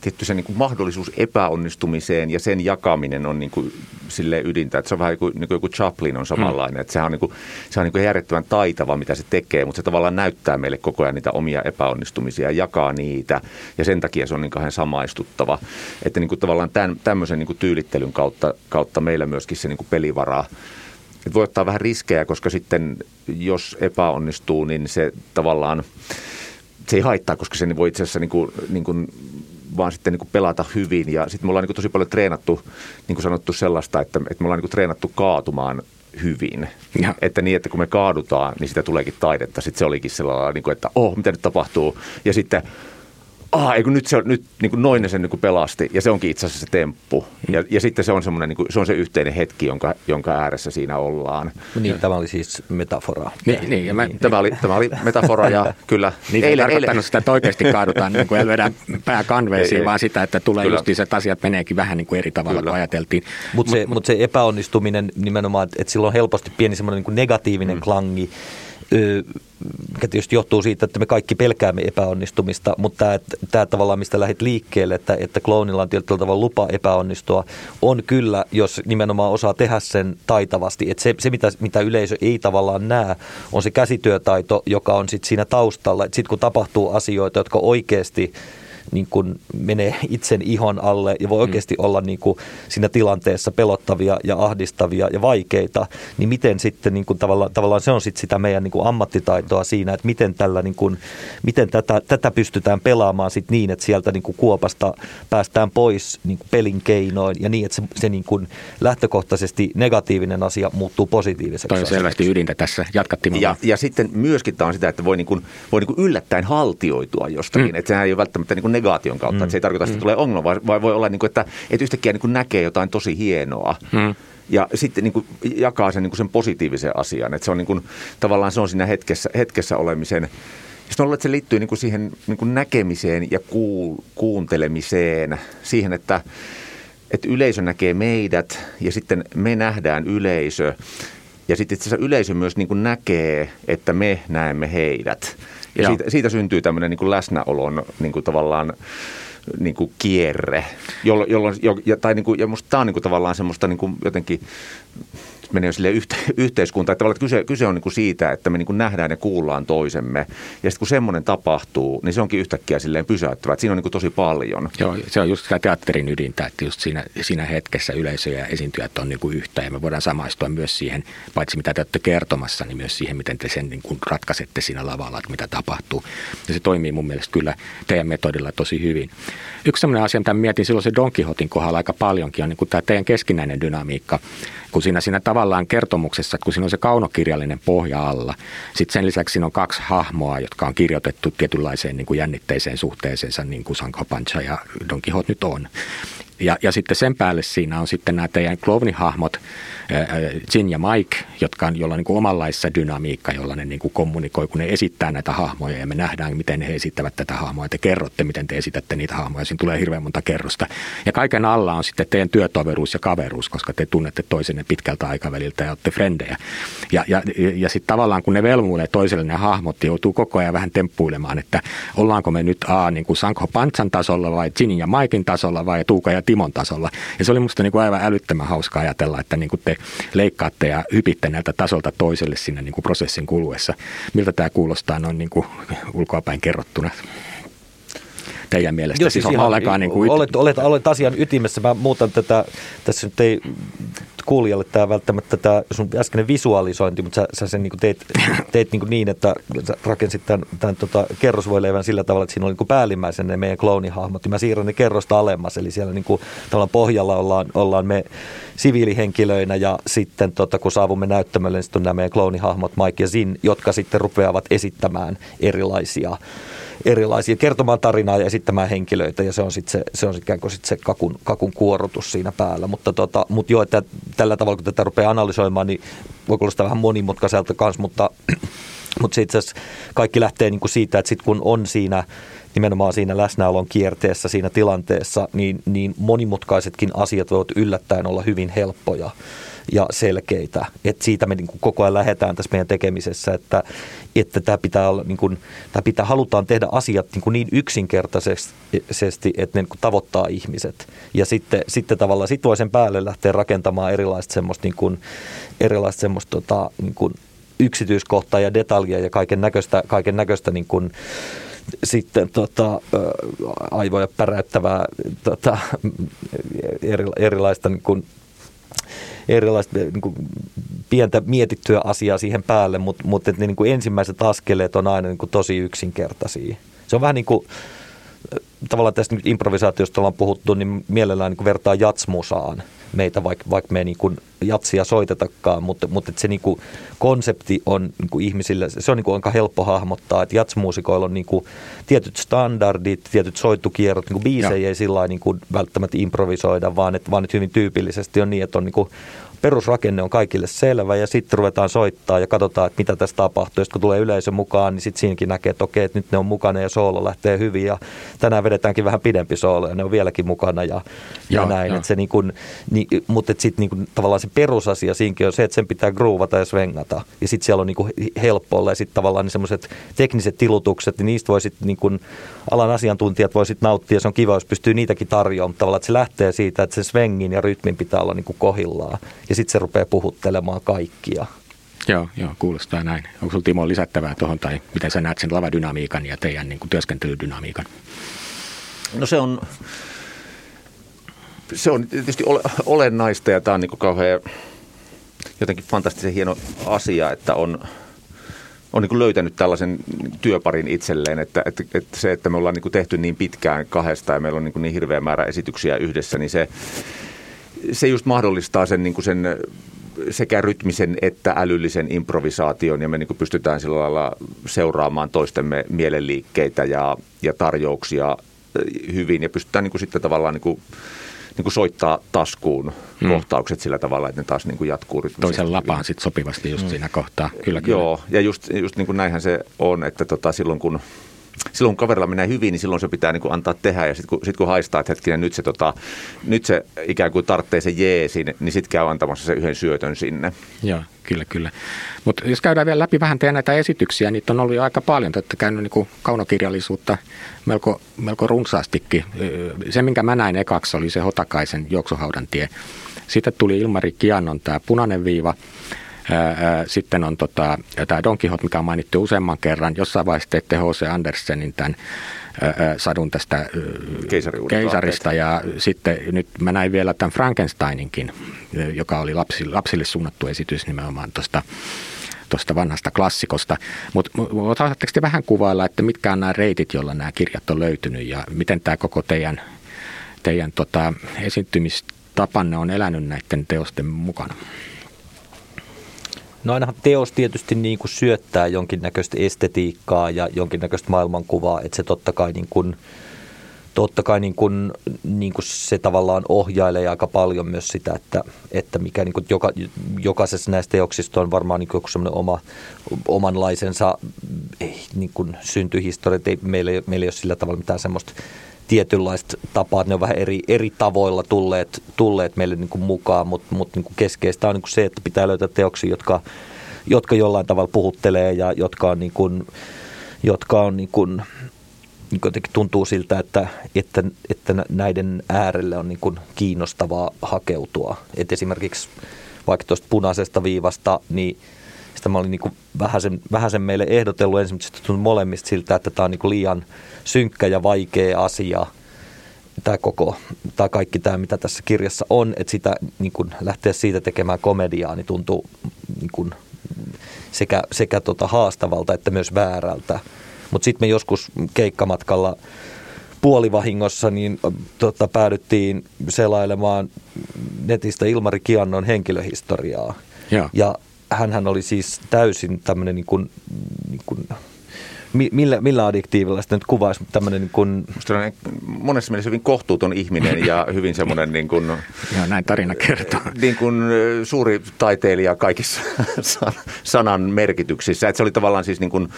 tietty se niin kuin mahdollisuus epäonnistumiseen ja sen jakaminen on niin kuin sille ydintä. Että se on vähän kuin, niin kuin joku Chaplin on samanlainen. Mm. Että sehän on, niin kuin, se on niin kuin järjettömän taitava, mitä se tekee, mutta se tavallaan näyttää meille koko ajan niitä omia epäonnistumisia ja jakaa niitä. Ja sen takia se on niin kauhean samaistuttava. Että niin kuin tavallaan tämän, tämmöisen niin kuin tyylittelyn kautta, kautta meillä myöskin se niin kuin pelivara että voi ottaa vähän riskejä, koska sitten jos epäonnistuu, niin se tavallaan, se ei haittaa, koska se voi itse asiassa niin kuin, niin kuin vaan sitten niin kuin pelata hyvin. Ja sitten me ollaan niin kuin tosi paljon treenattu, niin kuin sanottu sellaista, että, että me ollaan niin kuin treenattu kaatumaan hyvin. Ja. Että niin, että kun me kaadutaan, niin sitä tuleekin taidetta. Sitten se olikin sellainen, niin kuin, että oh, mitä nyt tapahtuu. Ja sitten ah, ei kun nyt, se on, nyt niin kuin noin sen niin kuin pelasti, ja se onkin itse asiassa se temppu. Ja, ja sitten se on, semmoinen, niin kuin, se on se yhteinen hetki, jonka, jonka ääressä siinä ollaan. Niin, tämä oli siis metafora. Niin, niin, ja mä, niin. Tämä, oli, tämä oli metafora, ja kyllä. Niin, eilen, ei eilen. sitä, että oikeasti kaadutaan, niin kuin ei lyödä pää kanveisiin, vaan sitä, että tulee kyllä. just että asiat meneekin vähän niin kuin eri tavalla kyllä. kuin ajateltiin. Mutta se, mut se epäonnistuminen nimenomaan, että sillä on helposti pieni semmoinen niin negatiivinen mm. klangi, mikä tietysti johtuu siitä, että me kaikki pelkäämme epäonnistumista, mutta tämä, tämä tavallaan, mistä lähdit liikkeelle, että, että kloonilla on tietyllä tavalla lupa epäonnistua, on kyllä, jos nimenomaan osaa tehdä sen taitavasti. Että se, se mitä, mitä yleisö ei tavallaan näe, on se käsityötaito, joka on sitten siinä taustalla. Sitten kun tapahtuu asioita, jotka oikeasti niin kuin menee itsen ihon alle ja voi mm. oikeasti mm. olla niin kuin siinä tilanteessa pelottavia ja ahdistavia ja vaikeita, niin miten sitten niin kuin tavallaan, tavallaan se on sitten sitä meidän niin kuin ammattitaitoa siinä, että miten, tällä niin kuin, miten tätä, tätä pystytään pelaamaan sitten niin, että sieltä niin kuin kuopasta päästään pois niin kuin pelin keinoin ja niin, että se, se niin kuin lähtökohtaisesti negatiivinen asia muuttuu positiiviseksi. Toi on selvästi ydintä tässä. Jatkattiin. Ja, ja sitten myöskin tämä on sitä, että voi, niin kuin, voi niin kuin yllättäen haltioitua jostakin. Mm. Että sehän ei ole välttämättä niin kuin negaation kautta. Mm. Että se ei tarkoita, että mm. tulee ongelma, vaan, voi olla, niin kuin, että, että yhtäkkiä niin kuin näkee jotain tosi hienoa. Mm. Ja sitten niin kuin jakaa sen, niin kuin sen positiivisen asian. Että se on niin kuin, tavallaan se on siinä hetkessä, hetkessä olemisen sitten että se liittyy niin kuin siihen niin kuin näkemiseen ja kuul, kuuntelemiseen, siihen, että, että yleisö näkee meidät ja sitten me nähdään yleisö. Ja sitten itse asiassa yleisö myös niin kuin näkee, että me näemme heidät. Ja siitä, siitä syntyy tämmöinen niin kuin läsnäolon niin kuin tavallaan niin kuin kierre, jolloin, jolloin, jo, tai niin kuin, ja musta tämä on niin kuin tavallaan semmoista niin kuin jotenkin menee sille yhte, yhteiskuntaan. Että, että kyse, kyse on niin kuin siitä, että me niin kuin nähdään ja kuullaan toisemme. Ja sitten kun semmoinen tapahtuu, niin se onkin yhtäkkiä silleen pysäyttävä. Että siinä on niin kuin tosi paljon. Joo, se on just sitä teatterin ydintä, että just siinä, siinä hetkessä yleisö ja esiintyjät on niin kuin yhtä. Ja me voidaan samaistua myös siihen, paitsi mitä te olette kertomassa, niin myös siihen, miten te sen niin kuin ratkaisette siinä lavalla, että mitä tapahtuu. Ja se toimii mun mielestä kyllä teidän metodilla tosi hyvin. Yksi sellainen asia, mitä mietin silloin se Don Quixotin kohdalla aika paljonkin, on niin kuin tämä teidän keskinäinen dynamiikka kun siinä, siinä tavallaan kertomuksessa, kun siinä on se kaunokirjallinen pohja alla, sitten sen lisäksi siinä on kaksi hahmoa, jotka on kirjoitettu tietynlaiseen niin kuin jännitteiseen suhteeseensa, niin kuin Sanko Pancha ja Don Quixote nyt on. Ja, ja sitten sen päälle siinä on sitten nämä teidän klovnihahmot, Jin ja Mike, jotka on, jolla on niin omanlaissa dynamiikka, jolla ne niin kuin kommunikoi, kun ne esittää näitä hahmoja ja me nähdään, miten he esittävät tätä hahmoa. Te kerrotte, miten te esitätte niitä hahmoja. Siinä tulee hirveän monta kerrosta. Ja kaiken alla on sitten teidän työtoveruus ja kaveruus, koska te tunnette toisenne pitkältä aikaväliltä ja olette frendejä. Ja, ja, ja sitten tavallaan kun ne velmuilee toiselle ne hahmot, niin joutuu koko ajan vähän temppuilemaan, että ollaanko me nyt A, niin kuin Sanko Pantsan tasolla vai Jinin ja Maikin tasolla vai Tuuka ja Timon tasolla. Ja se oli musta niin kuin aivan älyttömän hauska ajatella, että niin kuin te leikkaatte ja hypitte näiltä tasolta toiselle sinne niin kuin prosessin kuluessa. Miltä tämä kuulostaa noin niin kuin ulkoapäin kerrottuna? teidän mielestä? Joo, siis, siis on ollenkaan niin kuin... Olet, olet, olet asian ytimessä. Mä muutan tätä, tässä nyt ei kuulijalle tämä välttämättä tämä sun äskeinen visualisointi, mutta sä, sä sen niin teit, teit niin, niin, että sä rakensit tämän, tämän tota, kerrosvoileivän sillä tavalla, että siinä oli niin päällimmäisen ne meidän kloonihahmot, ja mä siirrän ne kerrosta alemmas, eli siellä niin kuin, pohjalla ollaan, ollaan me siviilihenkilöinä, ja sitten tota, kun saavumme näyttämölle, niin sitten on nämä meidän kloonihahmot Mike ja Zin, jotka sitten rupeavat esittämään erilaisia erilaisia, kertomaan tarinaa ja esittämään henkilöitä ja se on sitten se, se, on sit ikään kuin sit se kakun, kakun kuorotus siinä päällä. Mutta, tota, mutta joo, että tällä tavalla kun tätä rupeaa analysoimaan, niin voi kuulostaa vähän monimutkaiselta kanssa, mutta Mutta itse asiassa kaikki lähtee niin kuin siitä, että sit kun on siinä nimenomaan siinä läsnäolon kierteessä, siinä tilanteessa, niin, niin monimutkaisetkin asiat voivat yllättäen olla hyvin helppoja ja selkeitä. Et siitä me niin kuin koko ajan lähdetään tässä meidän tekemisessä, että, että tämä pitää, olla, niin kuin, tämä pitää halutaan tehdä asiat niin, kuin niin yksinkertaisesti, että ne niin kuin tavoittaa ihmiset. Ja sitten, sitten tavallaan sit voi sen päälle lähteä rakentamaan erilaista semmoista, niin kuin, erilaista semmoista tota, niin kuin yksityiskohtaa ja detaljia ja kaiken näköistä, kaiken näköistä niin kuin, sitten tota, aivoja päräyttävää tota, erilaista niin kuin, erilaista niin kuin, pientä mietittyä asiaa siihen päälle, mutta, mutta ne niin kuin ensimmäiset askeleet on aina niin kuin, tosi yksinkertaisia. Se on vähän niin kuin, tavallaan tästä nyt improvisaatiosta ollaan puhuttu, niin mielellään niin kuin vertaa jatsmusaan meitä, vaikka, vaikka me ei niin kuin jatsia soitetakaan, mutta, mutta se niin kuin konsepti on niin kuin ihmisille, se on niin kuin aika helppo hahmottaa, että jatsmuusikoilla on niin kuin tietyt standardit, tietyt soittukierrot, niin kuin biisejä ei sillä niin kuin välttämättä improvisoida, vaan että, vaan että hyvin tyypillisesti on niin, että on niin kuin perusrakenne on kaikille selvä ja sitten ruvetaan soittaa ja katsotaan, että mitä tässä tapahtuu. Sitten kun tulee yleisö mukaan, niin sitten siinäkin näkee, että okei, että nyt ne on mukana ja soolo lähtee hyvin ja tänään vedetäänkin vähän pidempi soolo ja ne on vieläkin mukana ja, ja joo, näin. Joo. Että se niin kuin, niin, mutta sitten niin tavallaan se perusasia siinäkin on se, että sen pitää groovata ja svengata ja sitten siellä on niin helppo olla ja sitten tavallaan ne semmoiset tekniset tilutukset, niin niistä voi sitten niin kuin, alan asiantuntijat voi sitten nauttia, se on kiva, jos pystyy niitäkin tarjoamaan, mutta tavallaan että se lähtee siitä, että se svengin ja rytmin pitää olla niin kuin kohillaan ja sitten se rupeaa puhuttelemaan kaikkia. Joo, joo, kuulostaa näin. Onko sinulla Timo lisättävää tuohon tai miten sä näet sen lavadynamiikan ja teidän niin kuin, työskentelydynamiikan? No se on, se on tietysti ole, olennaista ja tämä on niin kuin kauhean jotenkin fantastisen hieno asia, että on, on niin kuin löytänyt tällaisen työparin itselleen, että, että, että se, että me ollaan niin kuin tehty niin pitkään kahdesta ja meillä on niin, kuin niin hirveä määrä esityksiä yhdessä, niin se, se just mahdollistaa sen, niin kuin sen sekä rytmisen että älyllisen improvisaation ja me niin kuin pystytään sillä lailla seuraamaan toistemme mielenliikkeitä ja, ja tarjouksia hyvin ja pystytään niin kuin sitten tavallaan niin kuin, niin kuin soittaa taskuun hmm. kohtaukset sillä tavalla, että ne taas niin kuin jatkuu Toisen lapaan sitten sopivasti just hmm. siinä kohtaa. Kyllä, kyllä. Joo, ja just, just niin kuin näinhän se on, että tota, silloin kun – silloin kun kaverilla menee hyvin, niin silloin se pitää niin kuin antaa tehdä. Ja sitten kun, sit kun haistaa, että hetkinen, nyt se, tota, nyt se ikään kuin tarvitsee se jeesin, niin sitten käy antamassa se yhden syötön sinne. Joo, kyllä, kyllä. Mutta jos käydään vielä läpi vähän teidän näitä esityksiä, niitä on ollut jo aika paljon. Te olette käynyt niin kaunokirjallisuutta melko, melko runsaastikin. Se, minkä mä näin ekaksi, oli se Hotakaisen juoksuhaudan tie. Sitten tuli Ilmari Kiannon tämä punainen viiva. Sitten on tota, tämä Don Quixote, mikä on mainittu useamman kerran. Jossain vaiheessa teette H.C. Andersenin tämän sadun tästä keisarista ja sitten nyt mä näin vielä tämän Frankensteininkin, joka oli lapsille, lapsille suunnattu esitys nimenomaan tuosta tuosta vanhasta klassikosta. Mutta osaatteko te vähän kuvailla, että mitkä on nämä reitit, joilla nämä kirjat on löytynyt ja miten tämä koko teidän, teidän tota, esiintymistapanne on elänyt näiden teosten mukana? No ainahan teos tietysti niin kuin syöttää jonkinnäköistä estetiikkaa ja jonkinnäköistä maailmankuvaa, että se totta kai, niin kuin, totta kai niin kuin, niin kuin se tavallaan ohjailee aika paljon myös sitä, että, että mikä niin kuin joka, jokaisessa näistä teoksista on varmaan niin kuin joku oma, omanlaisensa niin kuin syntyhistoria. Meillä, meillä ei ole sillä tavalla mitään semmoista tietynlaista tapaa, että ne on vähän eri, eri tavoilla tulleet, tulleet meille niin kuin mukaan, mutta mut niin keskeistä on niin kuin se, että pitää löytää teoksia, jotka, jotka jollain tavalla puhuttelee ja jotka on, niin kuin, jotka on niin kuin, niin jotenkin tuntuu siltä, että, että, että näiden äärelle on niin kuin kiinnostavaa hakeutua. Et esimerkiksi vaikka tuosta punaisesta viivasta, niin sitä mä olin niin vähäsen, vähäsen meille ehdotellut ensimmäisestä tuntuu molemmista siltä, että tämä on niin liian synkkä ja vaikea asia, tämä koko, tämä kaikki tämä, mitä tässä kirjassa on, että sitä niin kuin lähteä siitä tekemään komediaa, niin tuntuu niin kuin sekä, sekä tota haastavalta että myös väärältä. Mutta sitten me joskus keikkamatkalla puolivahingossa niin tota, päädyttiin selailemaan netistä Ilmari Kiannon henkilöhistoriaa. Ja, ja hänhän oli siis täysin tämmöinen niin kuin, niin kuin millä, millä adjektiivilla sitä nyt kuvaisi tämmöinen niin kuin... monessa mielessä hyvin kohtuuton ihminen ja hyvin semmoinen niin kuin... Joo, näin tarina kertoo. Niin kuin suuri taiteilija kaikissa sanan merkityksissä. Että se oli tavallaan siis niin kuin,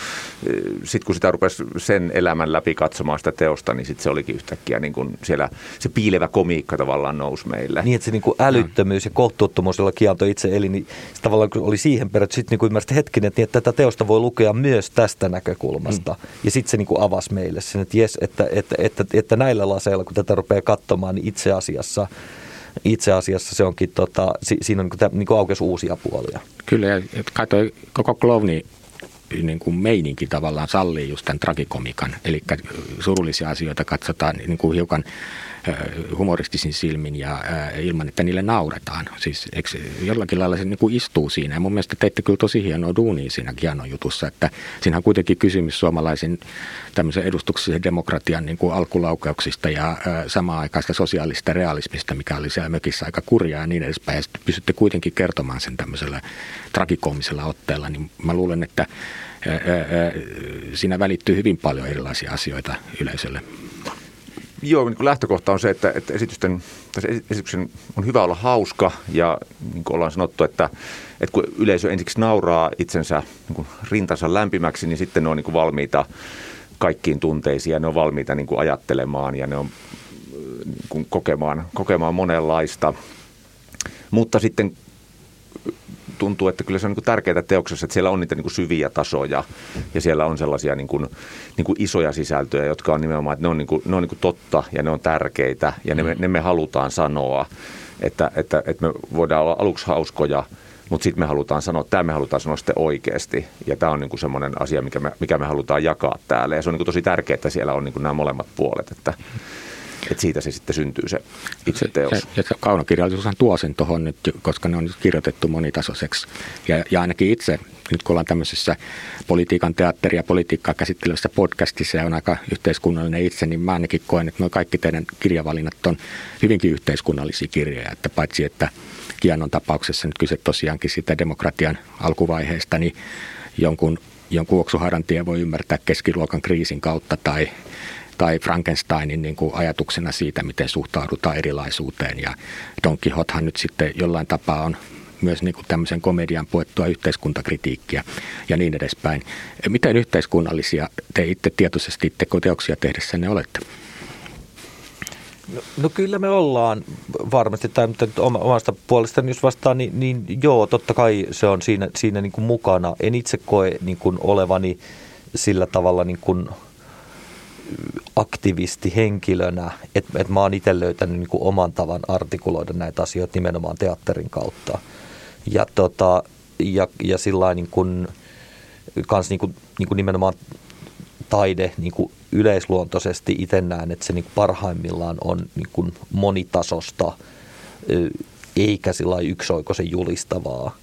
sit kun sitä rupesi sen elämän läpi katsomaan sitä teosta, niin sitten se olikin yhtäkkiä niin kuin siellä se piilevä komiikka tavallaan nousi meille. Niin, että se niin kuin älyttömyys ja kohtuuttomuus, jolla Kianto itse eli, niin se tavallaan oli siihen perä, että sitten niin ymmärsit hetkinen, että, niin, että tätä teosta voi lukea myös tästä näkökulmasta. Mm. Ja sitten se niin kuin avasi meille sen, että, jes, että, että, että, että näillä laseilla, kun tätä rupeaa katsomaan, niin itse asiassa itse asiassa se onkin, tota, siinä on niin kuin, aukesi uusia puolia. Kyllä, ja katsoi koko Klovni niin kuin meininki tavallaan sallii just tämän tragikomikan. Eli surullisia asioita katsotaan niin kuin hiukan humoristisin silmin ja ilman, että niille nauretaan. Siis eikö, jollakin lailla se niin kuin istuu siinä. Ja mun mielestä teitte kyllä tosi hienoa duunia siinä Kianon jutussa, että siinä on kuitenkin kysymys suomalaisen tämmöisen edustuksellisen demokratian niin kuin alkulaukauksista ja samaan aikaan sosiaalista realismista, mikä oli siellä mökissä aika kurjaa ja niin edespäin. Ja sitten kuitenkin kertomaan sen tämmöisellä tragikoomisella otteella, niin mä luulen, että siinä välittyy hyvin paljon erilaisia asioita yleisölle. Joo, niin lähtökohta on se, että, että esitysten, esityksen on hyvä olla hauska ja niin kuin ollaan sanottu, että, että kun yleisö ensiksi nauraa itsensä niin kuin rintansa lämpimäksi, niin sitten ne on niin kuin valmiita kaikkiin tunteisiin ja ne on valmiita niin kuin ajattelemaan ja ne on niin kuin kokemaan, kokemaan monenlaista. Mutta sitten tuntuu, että kyllä se on niin tärkeää teoksessa, että siellä on niitä niin syviä tasoja ja siellä on sellaisia niin kuin, niin kuin isoja sisältöjä, jotka on nimenomaan, että ne on, niin kuin, ne on niin totta ja ne on tärkeitä ja ne, ne me halutaan sanoa, että, että, että me voidaan olla aluksi hauskoja, mutta sitten me halutaan sanoa, tämä me halutaan sanoa sitten oikeasti. Ja tämä on niinku semmoinen asia, mikä me, mikä me halutaan jakaa täällä. Ja se on niinku tosi tärkeää, että siellä on niinku nämä molemmat puolet. Että, että siitä se sitten syntyy se itse teos. Ja, ja kaunokirjallisuushan tuo sen tuohon nyt, koska ne on kirjoitettu monitasoiseksi. Ja, ja ainakin itse, nyt kun ollaan tämmöisessä politiikan teatteria, politiikkaa käsittelevässä podcastissa ja on aika yhteiskunnallinen itse, niin mä ainakin koen, että nuo kaikki teidän kirjavalinnat on hyvinkin yhteiskunnallisia kirjoja. Että paitsi, että Kianon tapauksessa nyt kyse tosiaankin sitä demokratian alkuvaiheesta, niin jonkun, jonkun oksuharantia voi ymmärtää keskiluokan kriisin kautta tai tai Frankensteinin niin kuin ajatuksena siitä, miten suhtaudutaan erilaisuuteen. Ja Don Quixotehan nyt sitten jollain tapaa on myös niin kuin tämmöisen komedian puettua yhteiskuntakritiikkiä ja niin edespäin. Miten yhteiskunnallisia te itse tietoisesti teoksia tehdessänne olette? No, no kyllä me ollaan varmasti, tai omasta puolestani jos vastaan, niin, niin joo, totta kai se on siinä, siinä niin kuin mukana. En itse koe niin kuin olevani sillä tavalla niin kuin – aktivisti henkilönä, että et mä oon itse löytänyt niin kuin oman tavan artikuloida näitä asioita nimenomaan teatterin kautta. Ja, tota, ja, ja sillä niin kuin, kans niin kuin, niin kuin nimenomaan taide niin kuin yleisluontoisesti itse näen, että se niin kuin parhaimmillaan on niin kuin monitasosta eikä sillä yksioikoisen julistavaa.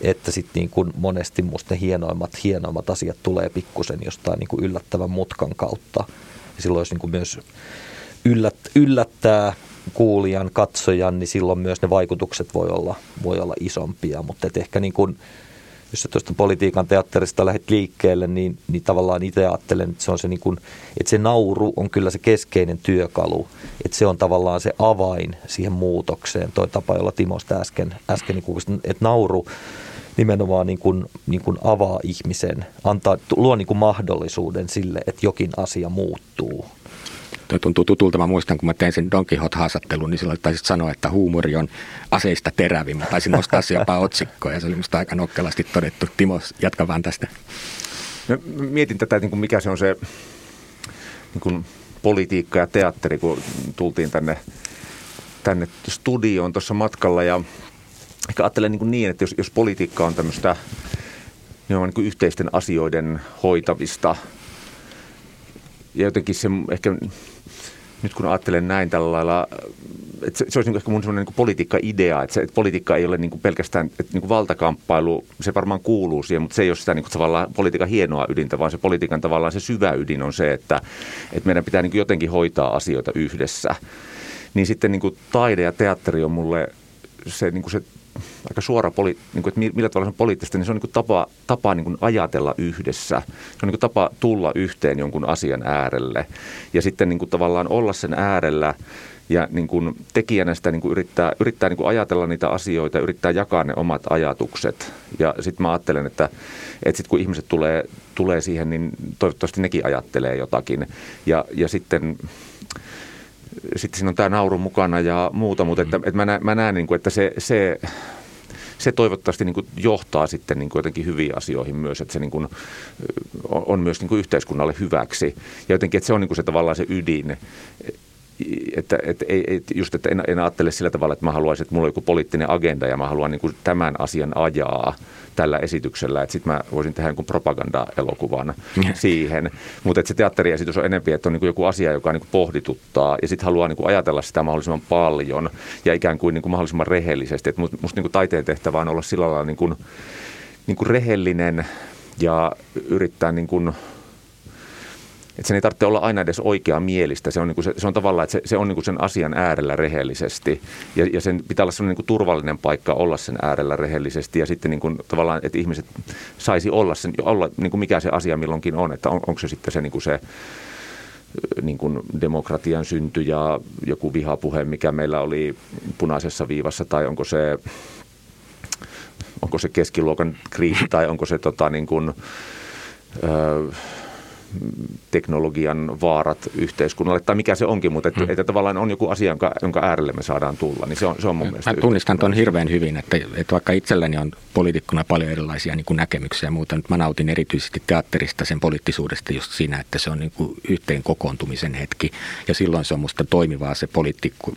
Että sitten niin kuin monesti musta ne hienoimmat, hienoimmat asiat tulee pikkusen jostain niin kuin yllättävän mutkan kautta – ja silloin jos niin kuin myös yllät, yllättää kuulijan, katsojan, niin silloin myös ne vaikutukset voi olla, voi olla isompia. Mutta et ehkä niin kuin, jos sä tuosta politiikan teatterista lähdet liikkeelle, niin, niin tavallaan itse ajattelen, että se on se, niin kuin, että se nauru on kyllä se keskeinen työkalu. Että se on tavallaan se avain siihen muutokseen. Toi tapa, jolla Timo äsken, äsken niin kuin, että nauru nimenomaan niin kuin, niin kuin avaa ihmisen, antaa, luo niin kuin mahdollisuuden sille, että jokin asia muuttuu. Tuo tuntuu tutulta. Mä muistan, kun mä tein sen Don Quixote-haastattelun, niin silloin taisit sanoa, että huumori on aseista terävin. Mä taisin nostaa se jopa otsikkoa ja se oli musta aika nokkelasti todettu. Timo, jatka vaan tästä. Mä mietin tätä, että mikä se on se niin kuin politiikka ja teatteri, kun tultiin tänne, tänne studioon tuossa matkalla ja ehkä ajattelen niin, niin että jos, jos politiikka on tämmöistä niin kuin yhteisten asioiden hoitavista ja jotenkin se ehkä nyt kun ajattelen näin tällä lailla, että se, se olisi niin ehkä mun semmoinen niin politiikka-idea, että, se, että politiikka ei ole niin kuin pelkästään että niin kuin valtakamppailu, se varmaan kuuluu siihen, mutta se ei ole sitä niin kuin tavallaan politiikan hienoa ydintä, vaan se politiikan tavallaan se syvä ydin on se, että, että meidän pitää niin kuin jotenkin hoitaa asioita yhdessä. Niin sitten niin kuin taide ja teatteri on mulle se, niin kuin se aika suora, poli, niin kuin, että millä tavalla se on poliittista, niin se on niin kuin tapa, tapa niin kuin ajatella yhdessä. Se on niin kuin tapa tulla yhteen jonkun asian äärelle ja sitten niin kuin tavallaan olla sen äärellä ja niin kuin tekijänä sitä niin kuin yrittää, yrittää niin kuin ajatella niitä asioita, yrittää jakaa ne omat ajatukset. Ja sitten mä ajattelen, että, että sit kun ihmiset tulee, tulee siihen, niin toivottavasti nekin ajattelee jotakin. Ja, ja sitten sitten siinä on tämä nauru mukana ja muuta, mutta että, että mä, näen, mä näen, niin kuin, että se, se, se toivottavasti niin kuin johtaa sitten niin kuin jotenkin hyviin asioihin myös, että se niin kuin on myös niin kuin yhteiskunnalle hyväksi. Ja jotenkin, että se on niin kuin se tavallaan se ydin, että, että, että just, että en, en ajattele sillä tavalla, että mä haluaisin, että mulla on joku poliittinen agenda ja mä haluan niin kuin tämän asian ajaa tällä esityksellä, että sitten mä voisin tehdä jonkun propaganda-elokuvan siihen. Mutta se teatteriesitys on enemmän, että on niin kuin joku asia, joka niin kuin pohdituttaa ja sitten haluaa niin kuin ajatella sitä mahdollisimman paljon ja ikään kuin, niin kuin mahdollisimman rehellisesti. Että musta niin kuin taiteen tehtävä on olla sillä lailla niin kuin, niin kuin rehellinen ja yrittää niin kuin – että sen ei tarvitse olla aina edes oikea mielistä. Se on, niin kuin se, se on tavallaan, että se, se on niin kuin sen asian äärellä rehellisesti. Ja, ja sen pitää olla sellainen niin kuin turvallinen paikka olla sen äärellä rehellisesti. Ja sitten niin kuin, tavallaan, että ihmiset saisi olla, sen, olla niin kuin mikä se asia milloinkin on. Että on, onko se sitten se, niin kuin se niin kuin demokratian synty ja joku vihapuhe, mikä meillä oli punaisessa viivassa, tai onko se, onko se keskiluokan kriisi, tai onko se tota, niin kuin, öö, teknologian vaarat yhteiskunnalle tai mikä se onkin, mutta että, hmm. että tavallaan on joku asia, jonka, jonka äärelle me saadaan tulla, niin se on, se on mun mielestä. Mä tunnistan tuon hirveän hyvin, että, että vaikka itselläni on poliitikkona paljon erilaisia niin kuin näkemyksiä ja muuta, nyt mä nautin erityisesti teatterista sen poliittisuudesta just siinä, että se on niin kuin yhteen kokoontumisen hetki ja silloin se on musta toimivaa se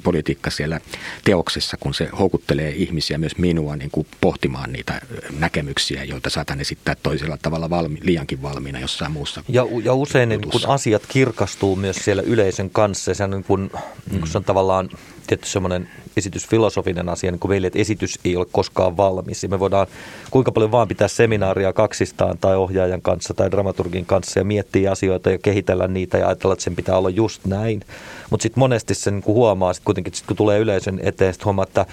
politiikka siellä teoksessa, kun se houkuttelee ihmisiä, myös minua niin kuin pohtimaan niitä näkemyksiä, joita saatan esittää toisella tavalla valmi, liiankin valmiina jossain muussa ja, ja usein niin kun asiat kirkastuu myös siellä yleisön kanssa. Se on, niin kun, mm. niin se on tavallaan tietysti semmoinen esitysfilosofinen asia, niin kuin meille, että esitys ei ole koskaan valmis. Ja me voidaan kuinka paljon vaan pitää seminaaria kaksistaan tai ohjaajan kanssa tai dramaturgin kanssa ja miettiä asioita ja kehitellä niitä ja ajatella, että sen pitää olla just näin. Mutta sitten monesti sen niin huomaa, sit kuitenkin sit kun tulee yleisön eteen, sitten huomaa, että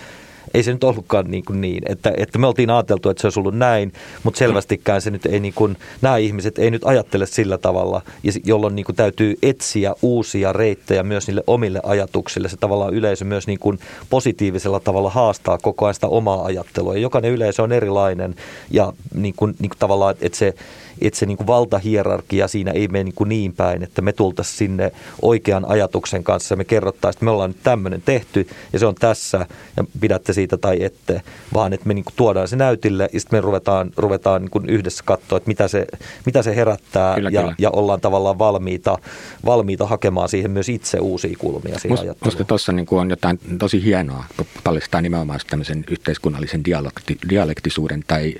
ei se nyt ollutkaan niin, kuin niin että, että me oltiin ajateltu, että se olisi ollut näin, mutta selvästikään se nyt ei niin kuin, nämä ihmiset ei nyt ajattele sillä tavalla, jolloin niin kuin täytyy etsiä uusia reittejä myös niille omille ajatuksille. Se tavallaan yleisö myös niin kuin positiivisella tavalla haastaa koko ajan sitä omaa ajattelua. Ja jokainen yleisö on erilainen ja niin kuin, niin kuin tavallaan, että se että se niin kuin valtahierarkia siinä ei mene niin, kuin niin päin, että me tultaisiin sinne oikean ajatuksen kanssa ja me kerrottaisiin, että me ollaan nyt tämmöinen tehty ja se on tässä ja pidätte siitä tai ette, vaan että me niin kuin tuodaan se näytille ja sitten me ruvetaan, ruvetaan niin kuin yhdessä katsoa, että mitä se, mitä se herättää kyllä, ja, kyllä. ja ollaan tavallaan valmiita, valmiita hakemaan siihen myös itse uusia kulmia siihen Must, Minusta tuossa niin on jotain tosi hienoa, kun paljastaa nimenomaan tämmöisen yhteiskunnallisen dialekti, dialektisuuden tai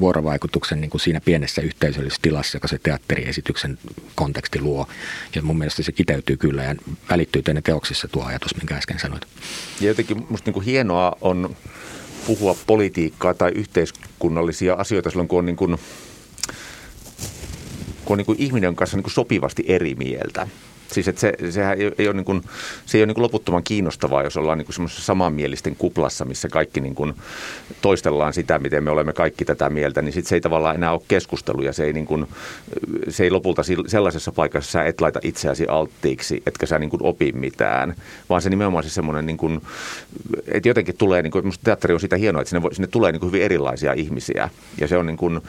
vuorovaikutuksen niin kuin siinä pienessä pienessä yhteisöllisessä tilassa, joka se teatteriesityksen konteksti luo. Ja mun mielestä se kiteytyy kyllä ja välittyy teidän teoksissa tuo ajatus, minkä äsken sanoit. Ja jotenkin musta niin kuin hienoa on puhua politiikkaa tai yhteiskunnallisia asioita silloin, kun on, niin kuin, kun on niin kuin ihminen kanssa niin kuin sopivasti eri mieltä. Siis että se, sehän ei, ei ole, niin kuin, se ei ole niin kuin loputtoman kiinnostavaa, jos ollaan niin semmoisessa samanmielisten kuplassa, missä kaikki niin kuin toistellaan sitä, miten me olemme kaikki tätä mieltä, niin sitten se ei tavallaan enää ole keskustelu ja se ei, niin kuin, se ei lopulta sellaisessa paikassa sä et laita itseäsi alttiiksi, etkä sä niin kuin opi mitään, vaan se nimenomaan se semmoinen, niin kuin, että jotenkin tulee, niin kuin, teatteri on sitä hienoa, että sinne, sinne tulee niin kuin hyvin erilaisia ihmisiä. Ja se on niin kuin,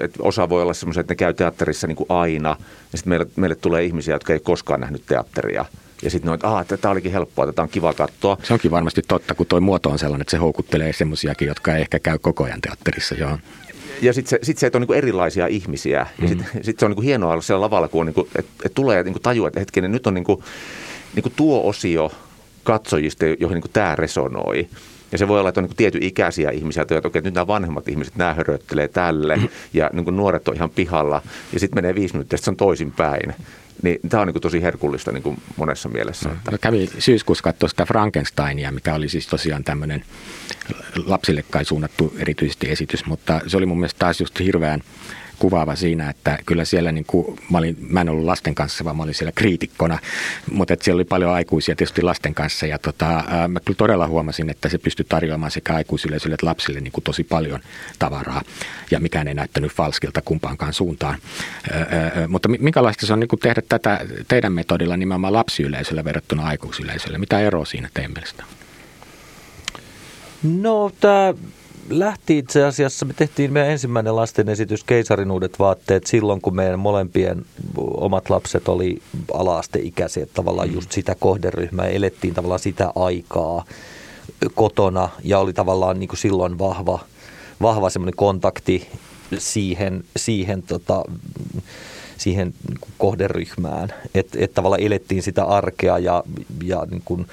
että osa voi olla semmoisia, että ne käy teatterissa niin kuin aina ja sitten meille, meille tulee ihmisiä, jotka ei koskaan nähnyt teatteria. Ja sitten noin, että tämä olikin helppoa, tätä on kiva katsoa. Se onkin varmasti totta, kun tuo muoto on sellainen, että se houkuttelee semmoisiakin, jotka ei ehkä käy koko ajan teatterissa. Joo. Ja sitten se, sit se, että on niinku erilaisia ihmisiä. Ja sitten sit se on niinku hienoa olla siellä lavalla, kun on niinku, et, et tulee niinku tajua, että hetkinen, nyt on niinku, niinku tuo osio katsojista, johon niinku tämä resonoi. Ja se voi olla, että on niin tietty ikäisiä ihmisiä, että okei, nyt nämä vanhemmat ihmiset, nämä höröttelee tälle ja niin nuoret on ihan pihalla ja sitten menee viisi minuuttia, se on toisinpäin. Niin tämä on niin tosi herkullista niin monessa mielessä. Että. Mä kävin syyskuussa katsoa sitä Frankensteinia, mikä oli siis tosiaan tämmöinen lapsille kai suunnattu erityisesti esitys, mutta se oli mun mielestä taas just hirveän kuvaava siinä, että kyllä siellä niin kuin, mä, olin, mä en ollut lasten kanssa, vaan mä olin siellä kriitikkona, mutta että siellä oli paljon aikuisia tietysti lasten kanssa ja tota, mä kyllä todella huomasin, että se pystyi tarjoamaan sekä aikuisille että lapsille niin kuin tosi paljon tavaraa ja mikään ei näyttänyt falskilta kumpaankaan suuntaan. Mutta minkälaista se on niin kuin tehdä tätä teidän metodilla nimenomaan lapsiyleisöllä verrattuna aikuisyleisölle? Mitä eroa siinä teidän mielestä? No tämä lähti itse asiassa, me tehtiin meidän ensimmäinen lasten esitys Keisarin uudet vaatteet silloin, kun meidän molempien omat lapset oli ala-asteikäisiä, tavallaan mm. just sitä kohderyhmää, elettiin tavallaan sitä aikaa kotona ja oli tavallaan niin kuin silloin vahva, vahva semmoinen kontakti siihen, siihen, tota, siihen kohderyhmään, että et tavallaan elettiin sitä arkea ja, ja niin kuin,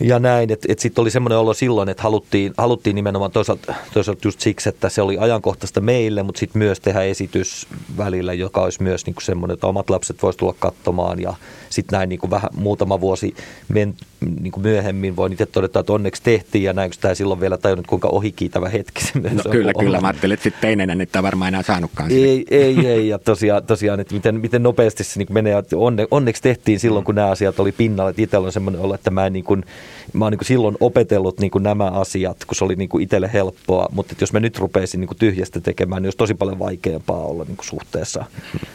ja näin, että et sitten oli semmoinen olo silloin, että haluttiin, haluttiin nimenomaan toisaalta, toisaalta just siksi, että se oli ajankohtaista meille, mutta sitten myös tehdä esitys välillä, joka olisi myös niinku semmoinen, että omat lapset voisivat tulla katsomaan ja sitten näin niinku vähän muutama vuosi men, niinku myöhemmin voin itse todeta, että onneksi tehtiin ja näin, sitä ei silloin vielä tajunnut, kuinka ohikiitävä hetki se no, Kyllä, ollut. kyllä. Mä ajattelin, että sitten teinenä niin tämä varmaan enää saanutkaan Ei, ei, ei. Ja tosiaan, tosiaan että miten, miten nopeasti se niin menee. Onne, onneksi tehtiin silloin, kun nämä asiat oli pinnalla. Että itsellä on semmoinen olo, että mä en niin kuin, mä oon niin kuin silloin opetellut niin kuin nämä asiat, kun se oli niin kuin itselle helppoa, mutta jos mä nyt rupeisin niin kuin tyhjästä tekemään, niin olisi tosi paljon vaikeampaa olla niin kuin suhteessa,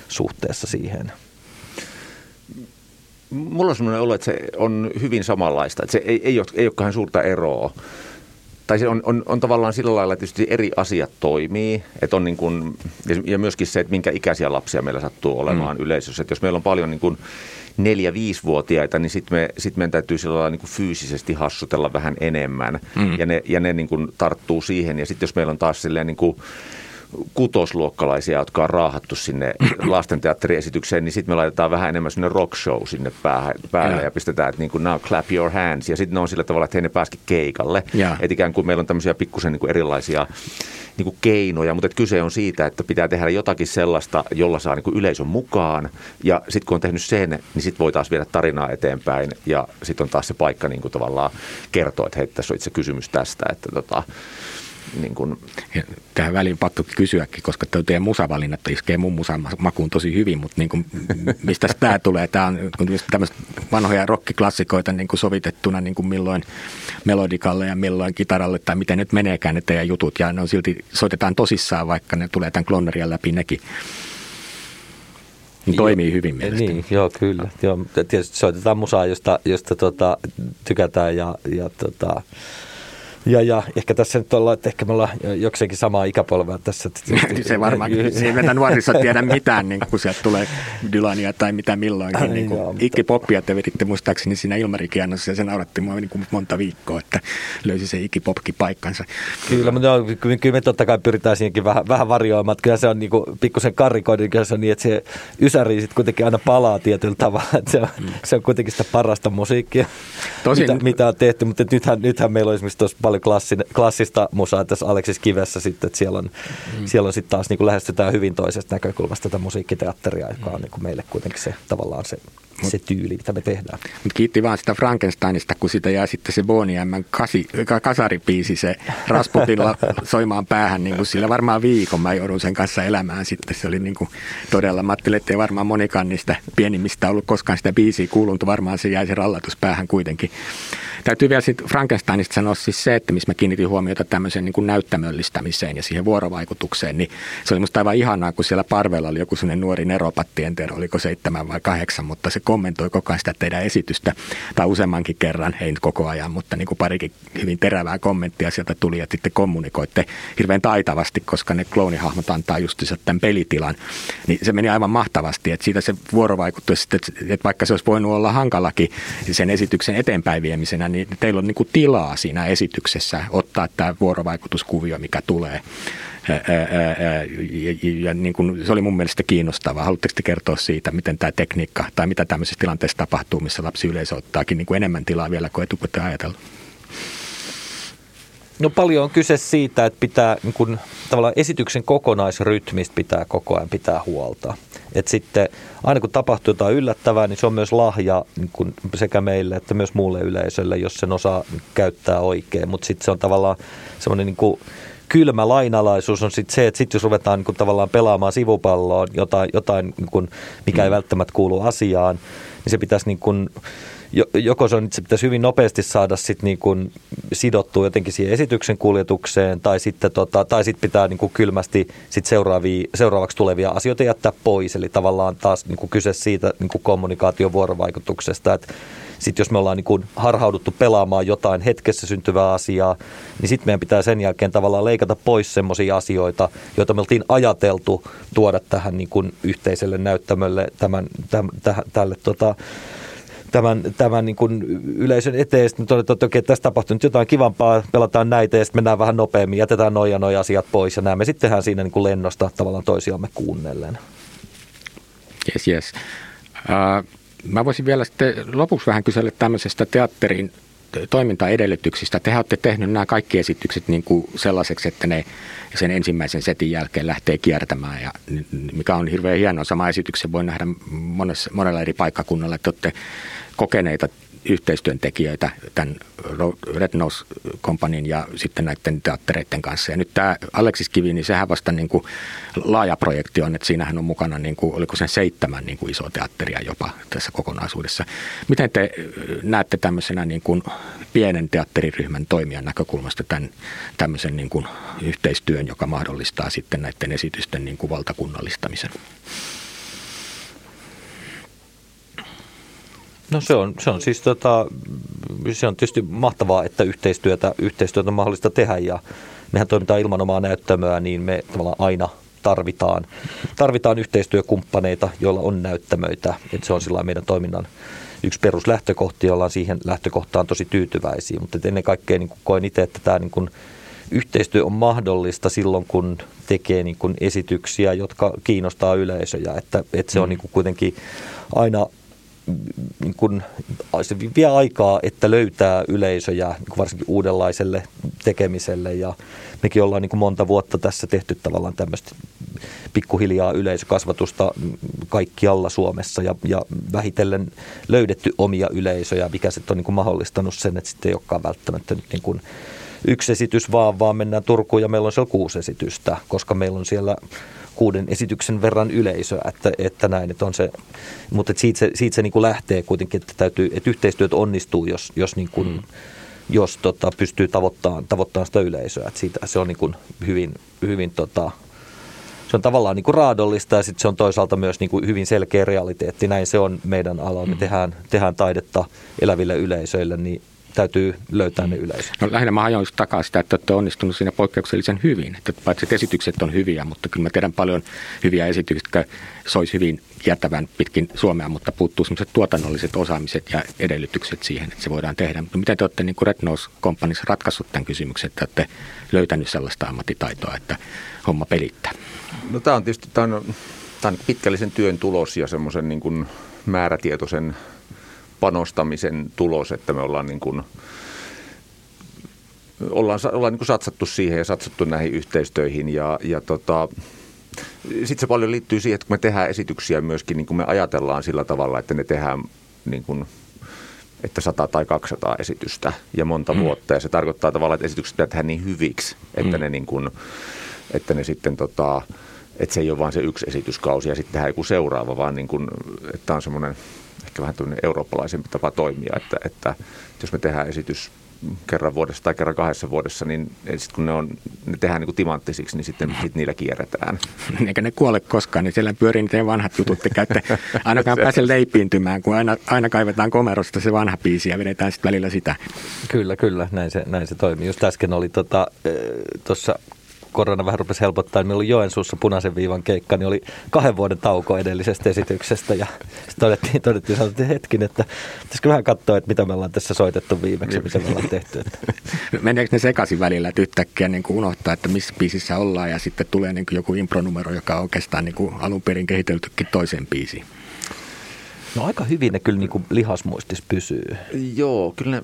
suhteessa siihen. Mulla on sellainen olo, että se on hyvin samanlaista, että se ei, ei, ole, ei olekaan suurta eroa. Tai se on, on, on tavallaan sillä lailla, että tietysti eri asiat toimii, että on niin kuin, ja myöskin se, että minkä ikäisiä lapsia meillä sattuu olemaan mm. yleisössä. Että jos meillä on paljon niin kuin neljä-viisivuotiaita, niin sitten me, sit meidän täytyy sillä lailla niin kuin fyysisesti hassutella vähän enemmän. Mm. Ja ne, ja ne niin kuin tarttuu siihen. Ja sitten jos meillä on taas silleen niin kuin kutosluokkalaisia, jotka on raahattu sinne lastenteatteriesitykseen, niin sitten me laitetaan vähän enemmän sinne rock show sinne päälle, päälle ja. ja pistetään, että niin kuin now clap your hands. Ja sitten ne on sillä tavalla, että he ne pääskin keikalle. Että ikään kuin meillä on tämmöisiä pikkusen niin kuin erilaisia niin kuin keinoja, mutta kyse on siitä, että pitää tehdä jotakin sellaista, jolla saa niin kuin yleisön mukaan. Ja sitten kun on tehnyt sen, niin sitten voi taas viedä tarinaa eteenpäin ja sitten on taas se paikka niin kuin tavallaan kertoa, että hei, tässä on itse kysymys tästä, että tota, niin kuin... Tähän väliin pakko kysyäkin, koska tuo teidän musavalinnat iskee mun musan makuun tosi hyvin, mutta niin kuin, mistä tämä tulee? Tämä on tämmöistä vanhoja rockiklassikoita niin kuin sovitettuna niin kuin milloin melodikalle ja milloin kitaralle tai miten nyt meneekään ne teidän jutut ja ne on silti soitetaan tosissaan, vaikka ne tulee tämän klonnerian läpi nekin. Niin toimii hyvin mielestäni. Niin, joo, kyllä. Joo, tietysti soitetaan musaa, josta, josta tota, tykätään ja, ja tota, ja, ja ehkä tässä nyt ollaan, että ehkä me ollaan jokseenkin samaa ikäpolvea tässä. se varmaan, se ei meitä nuorissa tiedä mitään, niin kun sieltä tulee Dylania tai mitä milloinkin. niin kuin Ikki Poppia te veditte muistaakseni siinä Ilmarikiannossa ja se nauratti mua niin kuin monta viikkoa, että löysi se Ikki Popki paikkansa. Kyllä, mutta no, kyllä, me totta kai pyritään siihenkin vähän, vähän varjoimaan. Kyllä se on niin kuin, pikkusen karikoidin, kyllä se on niin, että se ysäri sitten kuitenkin aina palaa tietyllä tavalla. Että se, on, mm. se on kuitenkin sitä parasta musiikkia, Tosin, mitä, mitä on tehty, mutta nythän, nythän meillä on esimerkiksi tuossa paljon klassin, klassista musaa tässä Aleksis Kivessä sitten, että siellä on, mm. siellä on sitten taas niin kuin lähestytään hyvin toisesta näkökulmasta tätä musiikkiteatteria, joka on niin kuin meille kuitenkin se tavallaan se Mut, se tyyli, mitä me tehdään. Mut kiitti vaan sitä Frankensteinista, kun sitä jää sitten se Bonnie M. Kasi, kasaripiisi, se Rasputilla soimaan päähän, niin kuin sillä varmaan viikon mä joudun sen kanssa elämään sitten. Se oli niin kuin todella, mä ajattelin, että ei varmaan monikaan niistä pienimmistä ollut koskaan sitä biisiä kuulunut, varmaan se jäi se rallatus päähän kuitenkin. Täytyy vielä sitten Frankensteinista sanoa siis se, että missä mä kiinnitin huomiota tämmöiseen niin kuin näyttämöllistämiseen ja siihen vuorovaikutukseen, niin se oli musta aivan ihanaa, kun siellä parvella oli joku sellainen nuori neropatti, en tiedä oliko seitsemän vai kahdeksan, mutta se kommentoi koko ajan sitä teidän esitystä, tai useammankin kerran, ei nyt koko ajan, mutta niin kuin parikin hyvin terävää kommenttia sieltä tuli, ja sitten kommunikoitte hirveän taitavasti, koska ne kloonihahmot antaa just tämän pelitilan, niin se meni aivan mahtavasti, että siitä se vuorovaikutus, että vaikka se olisi voinut olla hankalakin sen esityksen eteenpäin viemisenä, niin teillä on niin kuin tilaa siinä esityksessä ottaa tämä vuorovaikutuskuvio, mikä tulee. Ja, ja niin kuin, se oli mun mielestä kiinnostavaa. Haluatteko te kertoa siitä, miten tämä tekniikka tai mitä tämmöisessä tilanteessa tapahtuu, missä lapsi yleisö ottaakin niin kuin enemmän tilaa vielä kuin etukäteen ajatellut? No paljon on kyse siitä, että pitää niin kun, tavallaan esityksen kokonaisrytmistä pitää koko ajan pitää huolta. Et sitten aina kun tapahtuu jotain yllättävää, niin se on myös lahja niin kun sekä meille että myös muulle yleisölle, jos sen osaa käyttää oikein. Mutta sitten se on tavallaan semmoinen niin kylmä lainalaisuus on sitten se, että sit jos ruvetaan niin kuin tavallaan pelaamaan sivupalloon jotain, jotain niin kuin, mikä ei mm. välttämättä kuulu asiaan, niin se pitäisi niin kuin, joko se, on, se pitäisi hyvin nopeasti saada sit niin kuin sidottua jotenkin siihen esityksen kuljetukseen, tai sitten, tota, tai sitten pitää niin kuin kylmästi sit seuraavia, seuraavaksi tulevia asioita jättää pois. Eli tavallaan taas niin kuin kyse siitä niin kuin kommunikaation vuorovaikutuksesta, että sitten jos me ollaan niin kuin harhauduttu pelaamaan jotain hetkessä syntyvää asiaa, niin sitten meidän pitää sen jälkeen tavallaan leikata pois semmoisia asioita, joita me oltiin ajateltu tuoda tähän niin kuin yhteiselle näyttämölle tämän, tämän, täh, tälle tota, tämän, tämän niin kuin yleisön eteen. Sitten todetaan, että okei, tässä tapahtuu nyt jotain kivampaa, pelataan näitä ja sitten mennään vähän nopeammin, jätetään noja noja asiat pois ja näemme sittenhän siinä niin kuin lennosta tavallaan toisiamme kuunnellen. Yes, yes. Uh, mä voisin vielä sitten lopuksi vähän kysellä tämmöisestä teatterin toimintaedellytyksistä. Te olette tehnyt nämä kaikki esitykset niin kuin sellaiseksi, että ne sen ensimmäisen setin jälkeen lähtee kiertämään, ja mikä on hirveän hienoa. Sama esityksen voi nähdä monessa, monella eri paikkakunnalla, että olette kokeneita yhteistyöntekijöitä tämän Red Nose Companyn ja sitten näiden teattereiden kanssa. Ja nyt tämä Aleksis Kivi, niin sehän vasta niin kuin laaja projekti on, että siinähän on mukana, niin kuin, oliko sen seitsemän niin kuin iso teatteria jopa tässä kokonaisuudessa. Miten te näette tämmöisenä niin kuin pienen teatteriryhmän toimijan näkökulmasta tämän tämmöisen niin kuin yhteistyön, joka mahdollistaa sitten näiden esitysten niin kuin valtakunnallistamisen? No se on, se on siis tota, se on tietysti mahtavaa, että yhteistyötä, yhteistyötä on mahdollista tehdä ja mehän toimitaan ilman omaa näyttämöä, niin me tavallaan aina tarvitaan, tarvitaan yhteistyökumppaneita, joilla on näyttämöitä. että se on sillä meidän toiminnan yksi peruslähtökohti, jolla on siihen lähtökohtaan tosi tyytyväisiä. Mutta ennen kaikkea niin koen itse, että tämä niin kuin yhteistyö on mahdollista silloin, kun tekee niin kuin esityksiä, jotka kiinnostaa yleisöjä. Että, että se on mm. niin kuin kuitenkin aina niin kun, se vie aikaa, että löytää yleisöjä niin varsinkin uudenlaiselle tekemiselle. Ja mekin ollaan niin monta vuotta tässä tehty tavallaan tämmöistä pikkuhiljaa yleisökasvatusta kaikkialla Suomessa. Ja, ja vähitellen löydetty omia yleisöjä, mikä sitten on niin mahdollistanut sen, että sitten ei olekaan välttämättä nyt niin kuin yksi esitys vaan, vaan mennään Turkuun. Ja meillä on siellä kuusi esitystä, koska meillä on siellä kuuden esityksen verran yleisöä, että, että näin, että on se, mutta että siitä se, siitä se niin kuin lähtee kuitenkin, että, täytyy, että yhteistyöt onnistuu, jos, jos, niin kuin, mm. jos tota, pystyy tavoittamaan, tavoittamaan sitä yleisöä, että siitä, se on niin kuin hyvin, hyvin tota, se on tavallaan niin kuin raadollista ja sitten se on toisaalta myös niin kuin hyvin selkeä realiteetti. Näin se on meidän alalla. Me mm. tehdään, tehdään taidetta eläville yleisöille, niin täytyy löytää ne yleisö. No lähinnä mä hajoin takaa sitä, että olette onnistunut siinä poikkeuksellisen hyvin. Että paitsi että esitykset on hyviä, mutta kyllä mä tiedän paljon hyviä esityksiä, jotka sois hyvin kiertävän pitkin Suomea, mutta puuttuu sellaiset tuotannolliset osaamiset ja edellytykset siihen, että se voidaan tehdä. Mutta miten te olette niin Red Nose Companyssa ratkaissut tämän kysymyksen, että olette löytänyt sellaista ammattitaitoa, että homma pelittää? No tämä on tietysti tämä on, tämä on pitkällisen työn tulos ja semmoisen niin kuin määrätietoisen panostamisen tulos, että me ollaan niin kuin, ollaan, ollaan niin kuin satsattu siihen ja satsattu näihin yhteistöihin ja, ja tota, sitten se paljon liittyy siihen, että kun me tehdään esityksiä myöskin, niin kuin me ajatellaan sillä tavalla, että ne tehdään niin kuin, että 100 tai 200 esitystä ja monta mm. vuotta. Ja se tarkoittaa tavallaan, että esitykset pitää tehdä niin hyviksi, että mm. ne, niin kuin, että ne sitten tota, että se ei ole vain se yksi esityskausi ja sitten tehdään joku seuraava, vaan niin kuin, että on semmoinen ehkä vähän eurooppalaisempi tapa toimia, että, että jos me tehdään esitys kerran vuodessa tai kerran kahdessa vuodessa, niin sitten kun ne, on, ne tehdään niin kuin timanttisiksi, niin sitten sit niillä kierretään. Eikä ne kuole koskaan, niin siellä pyörii niitä vanhat jutut, te käytte ainakaan pääse leipiintymään, kun aina, aina kaivetaan komerosta se vanha biisi ja vedetään sitten välillä sitä. Kyllä, kyllä, näin se, näin se toimii. Just äsken oli tota, tuossa korona vähän rupesi helpottaa, niin meillä oli Joensuussa punaisen viivan keikka, niin oli kahden vuoden tauko edellisestä esityksestä ja sitten todettiin, todettiin että hetkin, että pitäisikö vähän katsoa, että mitä me ollaan tässä soitettu viimeksi, mitä me ollaan tehty. Että. Meneekö ne sekaisin välillä, että yhtäkkiä niin kuin unohtaa, että missä biisissä ollaan ja sitten tulee niin kuin joku impronumero, joka on oikeastaan niin kuin alun perin kehiteltykin toiseen biisiin? No aika hyvin ne kyllä niin kuin lihasmuistis pysyy. Joo, kyllä ne,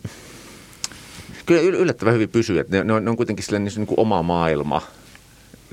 kyllä yllättävän hyvin pysyy. Että ne, ne, on, ne on kuitenkin sille niin, niin kuin oma maailma –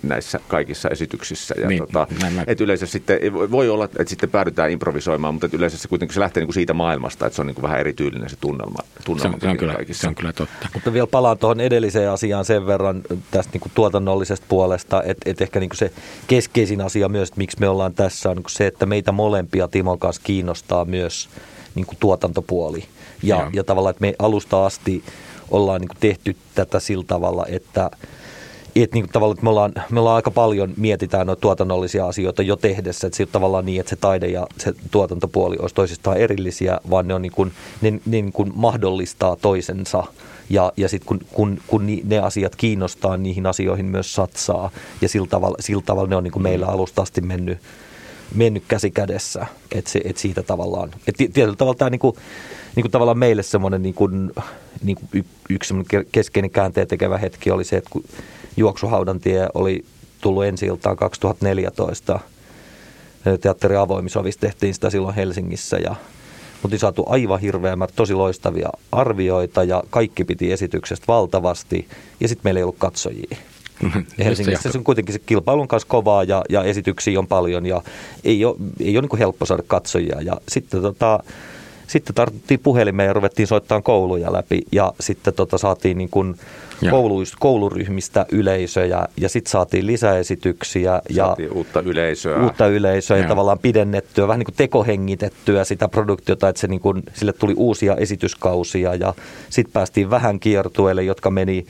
näissä kaikissa esityksissä. Ja Niin, tota, näin mä- et yleensä sitten, voi olla, että sitten päädytään improvisoimaan, mutta et yleensä se kuitenkin se lähtee niin kuin siitä maailmasta, että se on niin kuin vähän erityylinen se tunnelma. Se tunnelma on, se, on kyllä, kaikissa. se on kyllä totta. Mutta vielä palaan tuohon edelliseen asiaan sen verran tästä niin kuin tuotannollisesta puolesta, että, että ehkä niin kuin se keskeisin asia myös, että miksi me ollaan tässä, on niin kuin se, että meitä molempia Timon kanssa kiinnostaa myös niin kuin tuotantopuoli. Ja, Joo. ja tavallaan, että me alusta asti ollaan niin kuin tehty tätä sillä tavalla, että että niin kuin tavallaan, että me ollaan, me ollaan aika paljon mietitään noita tuotannollisia asioita jo tehdessä, että se tavallaan niin, että se taide ja se tuotantopuoli olisi toisistaan erillisiä, vaan ne, on niin kuin, ne, ne niin kuin mahdollistaa toisensa. Ja, ja sitten kun, kun, kun ne asiat kiinnostaa, niihin asioihin myös satsaa. Ja sillä tavalla, sillä tavalla ne on niin kuin meillä alusta asti mennyt, mennyt käsi kädessä, että se, et siitä tavallaan, että tietyllä tavalla tämä niinku, niinku tavallaan meille semmoinen niinku, niinku y, yksi semmoinen ke- keskeinen käänteen tekevä hetki oli se, että kun Juoksuhaudan tie oli tullut ensi iltaan 2014, teatteri avoimisovissa tehtiin sitä silloin Helsingissä ja oltiin saatu aivan hirveämät, tosi loistavia arvioita ja kaikki piti esityksestä valtavasti ja sitten meillä ei ollut katsojia. Ja Helsingissä se on kuitenkin se kilpailun kanssa kovaa ja, ja esityksiä on paljon ja ei ole, ei ole niin kuin helppo saada katsojia. Ja sitten, tota, sitten tartuttiin puhelimeen ja ruvettiin soittamaan kouluja läpi ja sitten tota, saatiin niin kuin. Kouluista, koulurryhmistä yleisöjä ja sitten saatiin lisäesityksiä ja Saatiin uutta yleisöä. uutta yleisöä ja Joo. tavallaan pidennettyä, vähän niin kuin tekohengitettyä sitä produktiota, että se niin kuin, sille tuli uusia esityskausia ja sitten päästiin vähän kiertueelle, jotka meni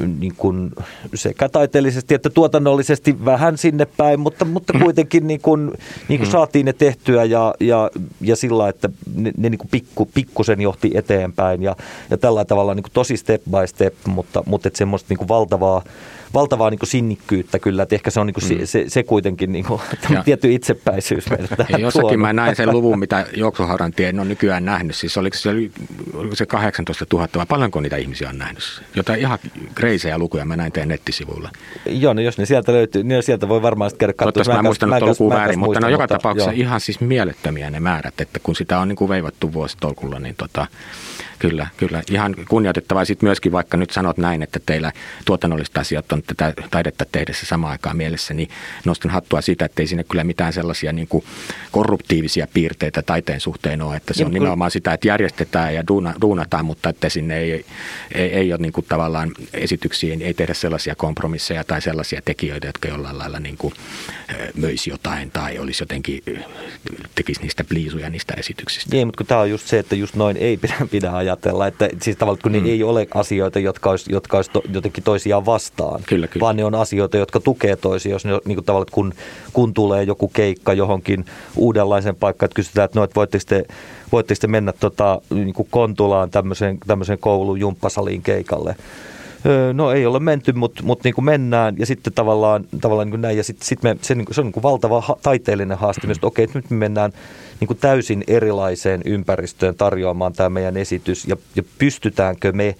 niin kuin sekä taiteellisesti että tuotannollisesti vähän sinne päin, mutta, mutta kuitenkin niin kuin, niin kuin saatiin ne tehtyä ja, ja, ja sillä, että ne, ne niin kuin pikku, pikkusen johti eteenpäin ja, ja tällä tavalla niin kuin tosi step by step, mutta, mutta että semmoista niin kuin valtavaa, valtavaa niin kuin sinnikkyyttä kyllä, että ehkä se on niin kuin se, se, se kuitenkin niin kuin, tietty itsepäisyys meille Ja jossakin tuonut. mä näin sen luvun, mitä juoksuhaudan tie en ole nykyään nähnyt. Siis oliko se, oliko se 18 000 vai paljonko niitä ihmisiä on nähnyt? Jotain ihan kreisejä lukuja mä näin teidän nettisivuilla. Joo, no jos ne sieltä löytyy, niin sieltä voi varmaan sitten käydä katsomaan. Toivottavasti mä en muistanut tuon lukua väärin, mutta ne on joka tapauksessa joo. ihan siis mielettömiä ne määrät, että kun sitä on niin kuin veivattu vuositolkulla, niin tota, kyllä, kyllä ihan kunnioitettavaa. Sitten myöskin vaikka nyt sanot näin, että teillä tuotannolliset asiat on tätä taidetta tehdessä samaan aikaan mielessä, niin nostan hattua siitä, että ei sinne kyllä mitään sellaisia niin kuin korruptiivisia piirteitä taiteen suhteen ole, että se on nimenomaan sitä, että järjestetään ja duuna, duunataan, mutta että sinne ei, ei, ei ole niin kuin tavallaan esityksiin, ei tehdä sellaisia kompromisseja tai sellaisia tekijöitä, jotka jollain lailla niin kuin möisi jotain tai olisi jotenkin, tekisi niistä pliisuja niistä esityksistä. Ei, mutta kun tämä on just se, että just noin ei pidä, pidä ajatella, että siis tavallaan kun mm. ne ei ole asioita, jotka olisi, jotka olisi to, jotenkin toisiaan vastaan, Kyllä, kyllä. vaan ne on asioita, jotka tukee toisiaan, jos ne niin kuin tavallaan, kun, kun tulee joku keikka johonkin uudenlaisen paikkaan, että kysytään, että no, että voitteko te, voitteko te mennä tota, niin kuin Kontulaan tämmöiseen, tämmöiseen koulun jumppasaliin keikalle, No ei ole menty, mutta mut niin kuin mennään ja sitten tavallaan, tavallaan niin kuin näin. Ja sitten sit me, se, niin kuin- se on niin kuin valtava ha- taiteellinen haaste myös, että okei, nyt me mennään niin kuin täysin erilaiseen ympäristöön tarjoamaan tämä meidän esitys ja, ja pystytäänkö me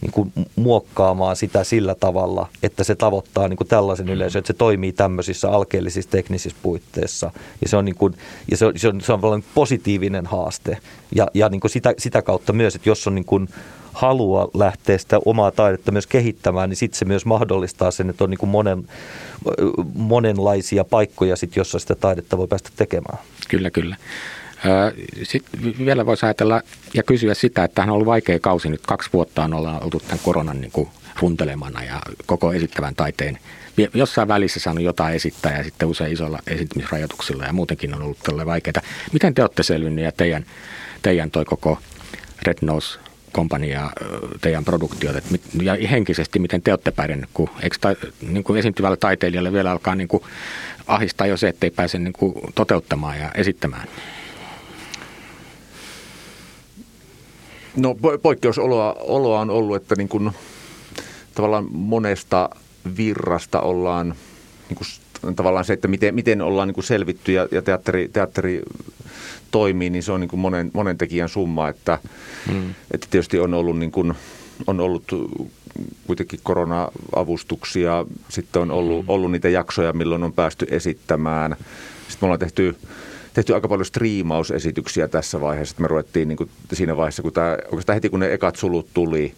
niin kuin muokkaamaan sitä sillä tavalla, että se tavoittaa niin kuin tällaisen yleisön, että se toimii tämmöisissä alkeellisissa teknisissä puitteissa. Ja se on, niin kuin, ja se on, se on, se on positiivinen haaste. Ja, ja niin kuin sitä, sitä kautta myös, että jos on niin kuin halua lähteä sitä omaa taidetta myös kehittämään, niin sitten se myös mahdollistaa sen, että on niin kuin monen, monenlaisia paikkoja, sit, jossa sitä taidetta voi päästä tekemään. Kyllä, kyllä. Sitten vielä voisi ajatella ja kysyä sitä, että tämähän on ollut vaikea kausi. Nyt kaksi vuotta on oltu tämän koronan niin kuin runtelemana ja koko esittävän taiteen jossain välissä saanut jotain esittää ja sitten usein isolla esittämisrajoituksilla ja muutenkin on ollut tälle vaikeaa. Miten te olette selvinneet ja teidän, teidän toi koko Red Nose kompania ja teidän produktiot, että mit, ja henkisesti miten te olette pärjännyt, kun eikö ta, niin kuin esiintyvällä taiteilijalle vielä alkaa niin kuin ahistaa jo se, ettei pääse niin kuin toteuttamaan ja esittämään? No po- poikkeusoloa oloa on ollut, että niin kuin, tavallaan monesta virrasta ollaan niin kuin, tavallaan se, että miten, miten ollaan niin kuin selvitty ja, ja teatteri, teatteri toimii, niin se on niin kuin monen, monen tekijän summa, että, mm. että tietysti on ollut, niin kuin, on ollut kuitenkin korona-avustuksia, sitten on ollut, ollut niitä jaksoja, milloin on päästy esittämään. Sitten me ollaan tehty tehty aika paljon striimausesityksiä tässä vaiheessa. Me ruvettiin niin kuin siinä vaiheessa, kun tämä, oikeastaan heti kun ne ekat sulut tuli,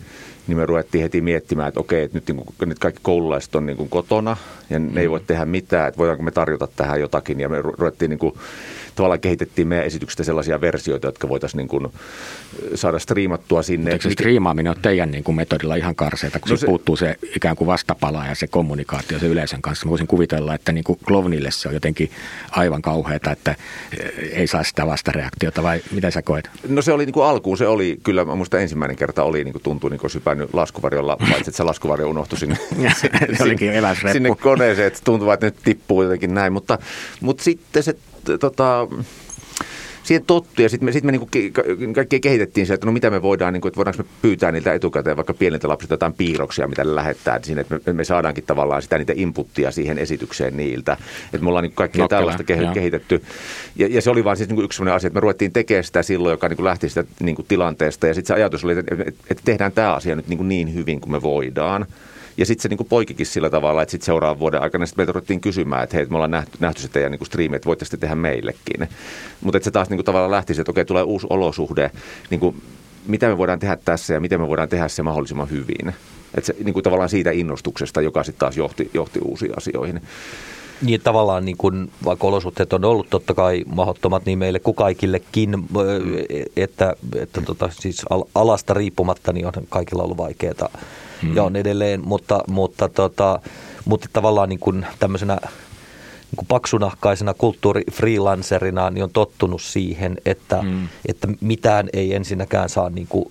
niin me ruvettiin heti miettimään, että okei, että nyt, niin kuin, nyt kaikki koululaiset on niin kuin kotona ja ne ei voi tehdä mitään, että voidaanko me tarjota tähän jotakin. Ja me ruvettiin niin kuin, tavallaan kehitettiin meidän esityksestä sellaisia versioita, jotka voitaisiin niin kuin saada striimattua sinne. Eikö se striimaaminen ole teidän niin kuin metodilla ihan karseita, kun no se, puuttuu se ikään kuin vastapala ja se kommunikaatio se yleisön kanssa. Mä voisin kuvitella, että niin kuin Klovnille se on jotenkin aivan kauheata, että ei saa sitä vastareaktiota vai mitä sä koet? No se oli niin kuin alkuun, se oli kyllä, minusta ensimmäinen kerta oli niin kuin tuntui niin kuin sypännyt laskuvarjolla, paitsi että se laskuvarjo unohtui sinne, se olikin sinne koneeseen, että tuntuu, että nyt tippuu jotenkin näin, mutta, mutta sitten se tota, siihen tottu ja sitten me, sit me niinku kaikki kehitettiin se, että no mitä me voidaan, niinku, että voidaanko me pyytää niiltä etukäteen vaikka pieniltä lapsilta jotain piirroksia, mitä ne lähettää sinne, että me, me saadaankin tavallaan sitä niitä inputtia siihen esitykseen niiltä. Että me ollaan niinku kaikkea Nokkela, tällaista ke- kehitetty. Ja, ja, se oli vaan siis niinku yksi sellainen asia, että me ruvettiin tekemään sitä silloin, joka niinku lähti sitä niinku tilanteesta ja sitten se ajatus oli, että, että tehdään tämä asia nyt niinku niin hyvin kuin me voidaan. Ja sitten se niin kuin poikikin sillä tavalla, että sitten seuraavan vuoden aikana sitten meiltä ruvettiin kysymään, että hei, me ollaan nähty, nähty se teidän niin striimi, että voitte sitten tehdä meillekin. Mutta se taas niin kuin tavallaan lähti että okei, tulee uusi olosuhde, niin kuin, mitä me voidaan tehdä tässä ja miten me voidaan tehdä se mahdollisimman hyvin. Että se niin kuin tavallaan siitä innostuksesta, joka sitten taas johti, johti uusiin asioihin. Niin tavallaan niin kun, vaikka olosuhteet on ollut totta kai mahdottomat niin meille kuin kaikillekin, että, että tota, siis alasta riippumatta niin on kaikilla ollut vaikeaa mm. ja on edelleen, mutta, mutta, tota, mutta tavallaan niin kuin tämmöisenä niin paksunahkaisena kulttuurifreelancerina niin on tottunut siihen, että, mm. että mitään ei ensinnäkään saa niin kuin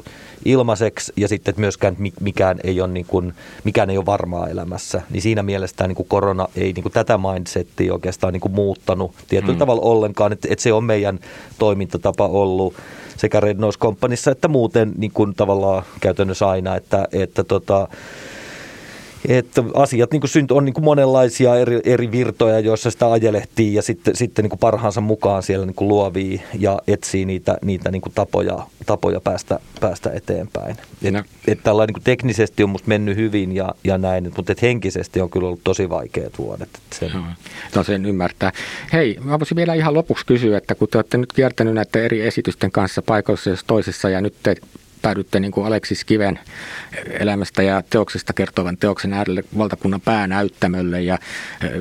ilmaiseksi ja sitten että myöskään mikään ei ole, niin kuin, mikään ei ole varmaa elämässä. Niin siinä mielessä niin kuin korona ei niin kuin tätä mindsettiä oikeastaan niin kuin muuttanut tietyllä mm. tavalla ollenkaan, että, että se on meidän toimintatapa ollut sekä Red Nose Companyssa että muuten niin kuin tavallaan käytännössä aina, että, että tota, että asiat niin kuin on niin kuin monenlaisia eri, eri virtoja, joissa sitä ajelehtii ja sitten, sitten niin kuin parhaansa mukaan siellä niin kuin luovii ja etsii niitä, niitä niin kuin tapoja, tapoja päästä, päästä eteenpäin. Et, no. et tällainen niin kuin teknisesti on musta mennyt hyvin ja, ja näin, mutta et henkisesti on kyllä ollut tosi vaikeat vuodet. Sen... No sen ymmärtää. Hei, mä voisin vielä ihan lopuksi kysyä, että kun te olette nyt kiertänyt näiden eri esitysten kanssa paikoissa jos toisessa ja nyt te päädytte niin kuin Aleksis Kiven elämästä ja teoksesta kertovan teoksen äärelle valtakunnan päänäyttämölle ja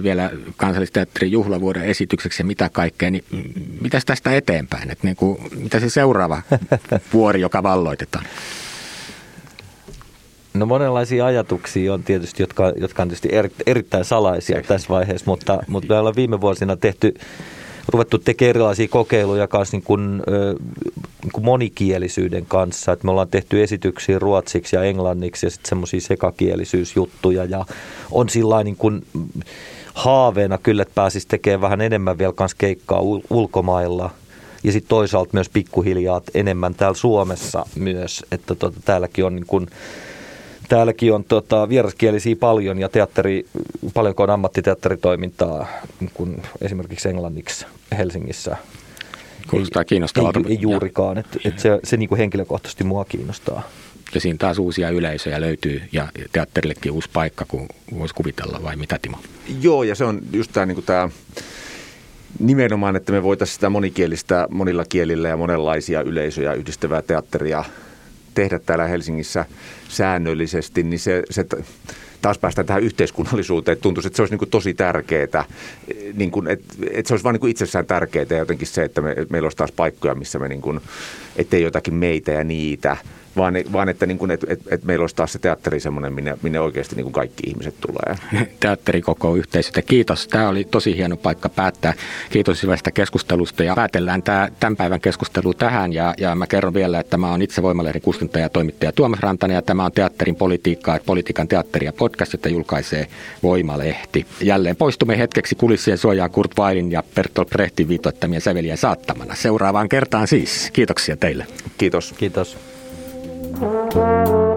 vielä kansallisteatterin juhlavuoden esitykseksi ja mitä kaikkea, niin mitäs tästä eteenpäin? Että niin kuin, mitä se seuraava vuori, joka valloitetaan? No monenlaisia ajatuksia on tietysti, jotka, jotka on tietysti eri, erittäin salaisia tässä vaiheessa, mutta, mutta me ollaan viime vuosina tehty ruvettu tekemään erilaisia kokeiluja kanssa niin kuin, niin kuin monikielisyyden kanssa. Et me ollaan tehty esityksiä ruotsiksi ja englanniksi ja sitten semmoisia sekakielisyysjuttuja ja on sillä niin kuin haaveena kyllä, että pääsisi tekemään vähän enemmän vielä kanssa keikkaa ulkomailla ja sitten toisaalta myös pikkuhiljaa enemmän täällä Suomessa myös, että tota, täälläkin on niin kuin Täälläkin on tota, vieraskielisiä paljon ja teatteri, paljonko on ammattiteatteritoimintaa niin kuin esimerkiksi englanniksi Helsingissä. Kuulostaa kiinnostavalta. Ei, ei juurikaan, että et se, se niin kuin henkilökohtaisesti mua kiinnostaa. Ja siinä taas uusia yleisöjä löytyy ja teatterillekin uusi paikka, kun voisi kuvitella vai mitä Timo? Joo ja se on just tämä, niin tämä nimenomaan, että me voitaisiin sitä monikielistä monilla kielillä ja monenlaisia yleisöjä yhdistävää teatteria tehdä täällä Helsingissä säännöllisesti, niin se, se taas päästään tähän yhteiskunnallisuuteen, että tuntuisi, että se olisi niin kuin tosi tärkeää, niin kuin, että, että se olisi vain niin itsessään tärkeää ja jotenkin se, että, me, meillä olisi taas paikkoja, missä me niin kuin, ettei jotakin meitä ja niitä, vaan, vaan että, niin kuin, että, että, että meillä olisi taas se teatteri semmoinen, minne, minne oikeasti niin kuin kaikki ihmiset tulee. Teatteri koko yhteisötä. Kiitos. Tämä oli tosi hieno paikka päättää. Kiitos hyvästä keskustelusta ja päätellään tämä, tämän päivän keskustelu tähän ja, ja mä kerron vielä, että mä oon itse Voimalehden kustantaja ja toimittaja Tuomas Rantanen ja tämä on teatterin politiikkaa, politiikan teatteria podcast, jota julkaisee Voimalehti. Jälleen poistumme hetkeksi kulissien suojaan Kurt Weilin ja Bertolt Brechtin viitoittamien sävelien saattamana. Seuraavaan kertaan siis. Kiitoksia teille. Kiitos. Kiitos. Thank you.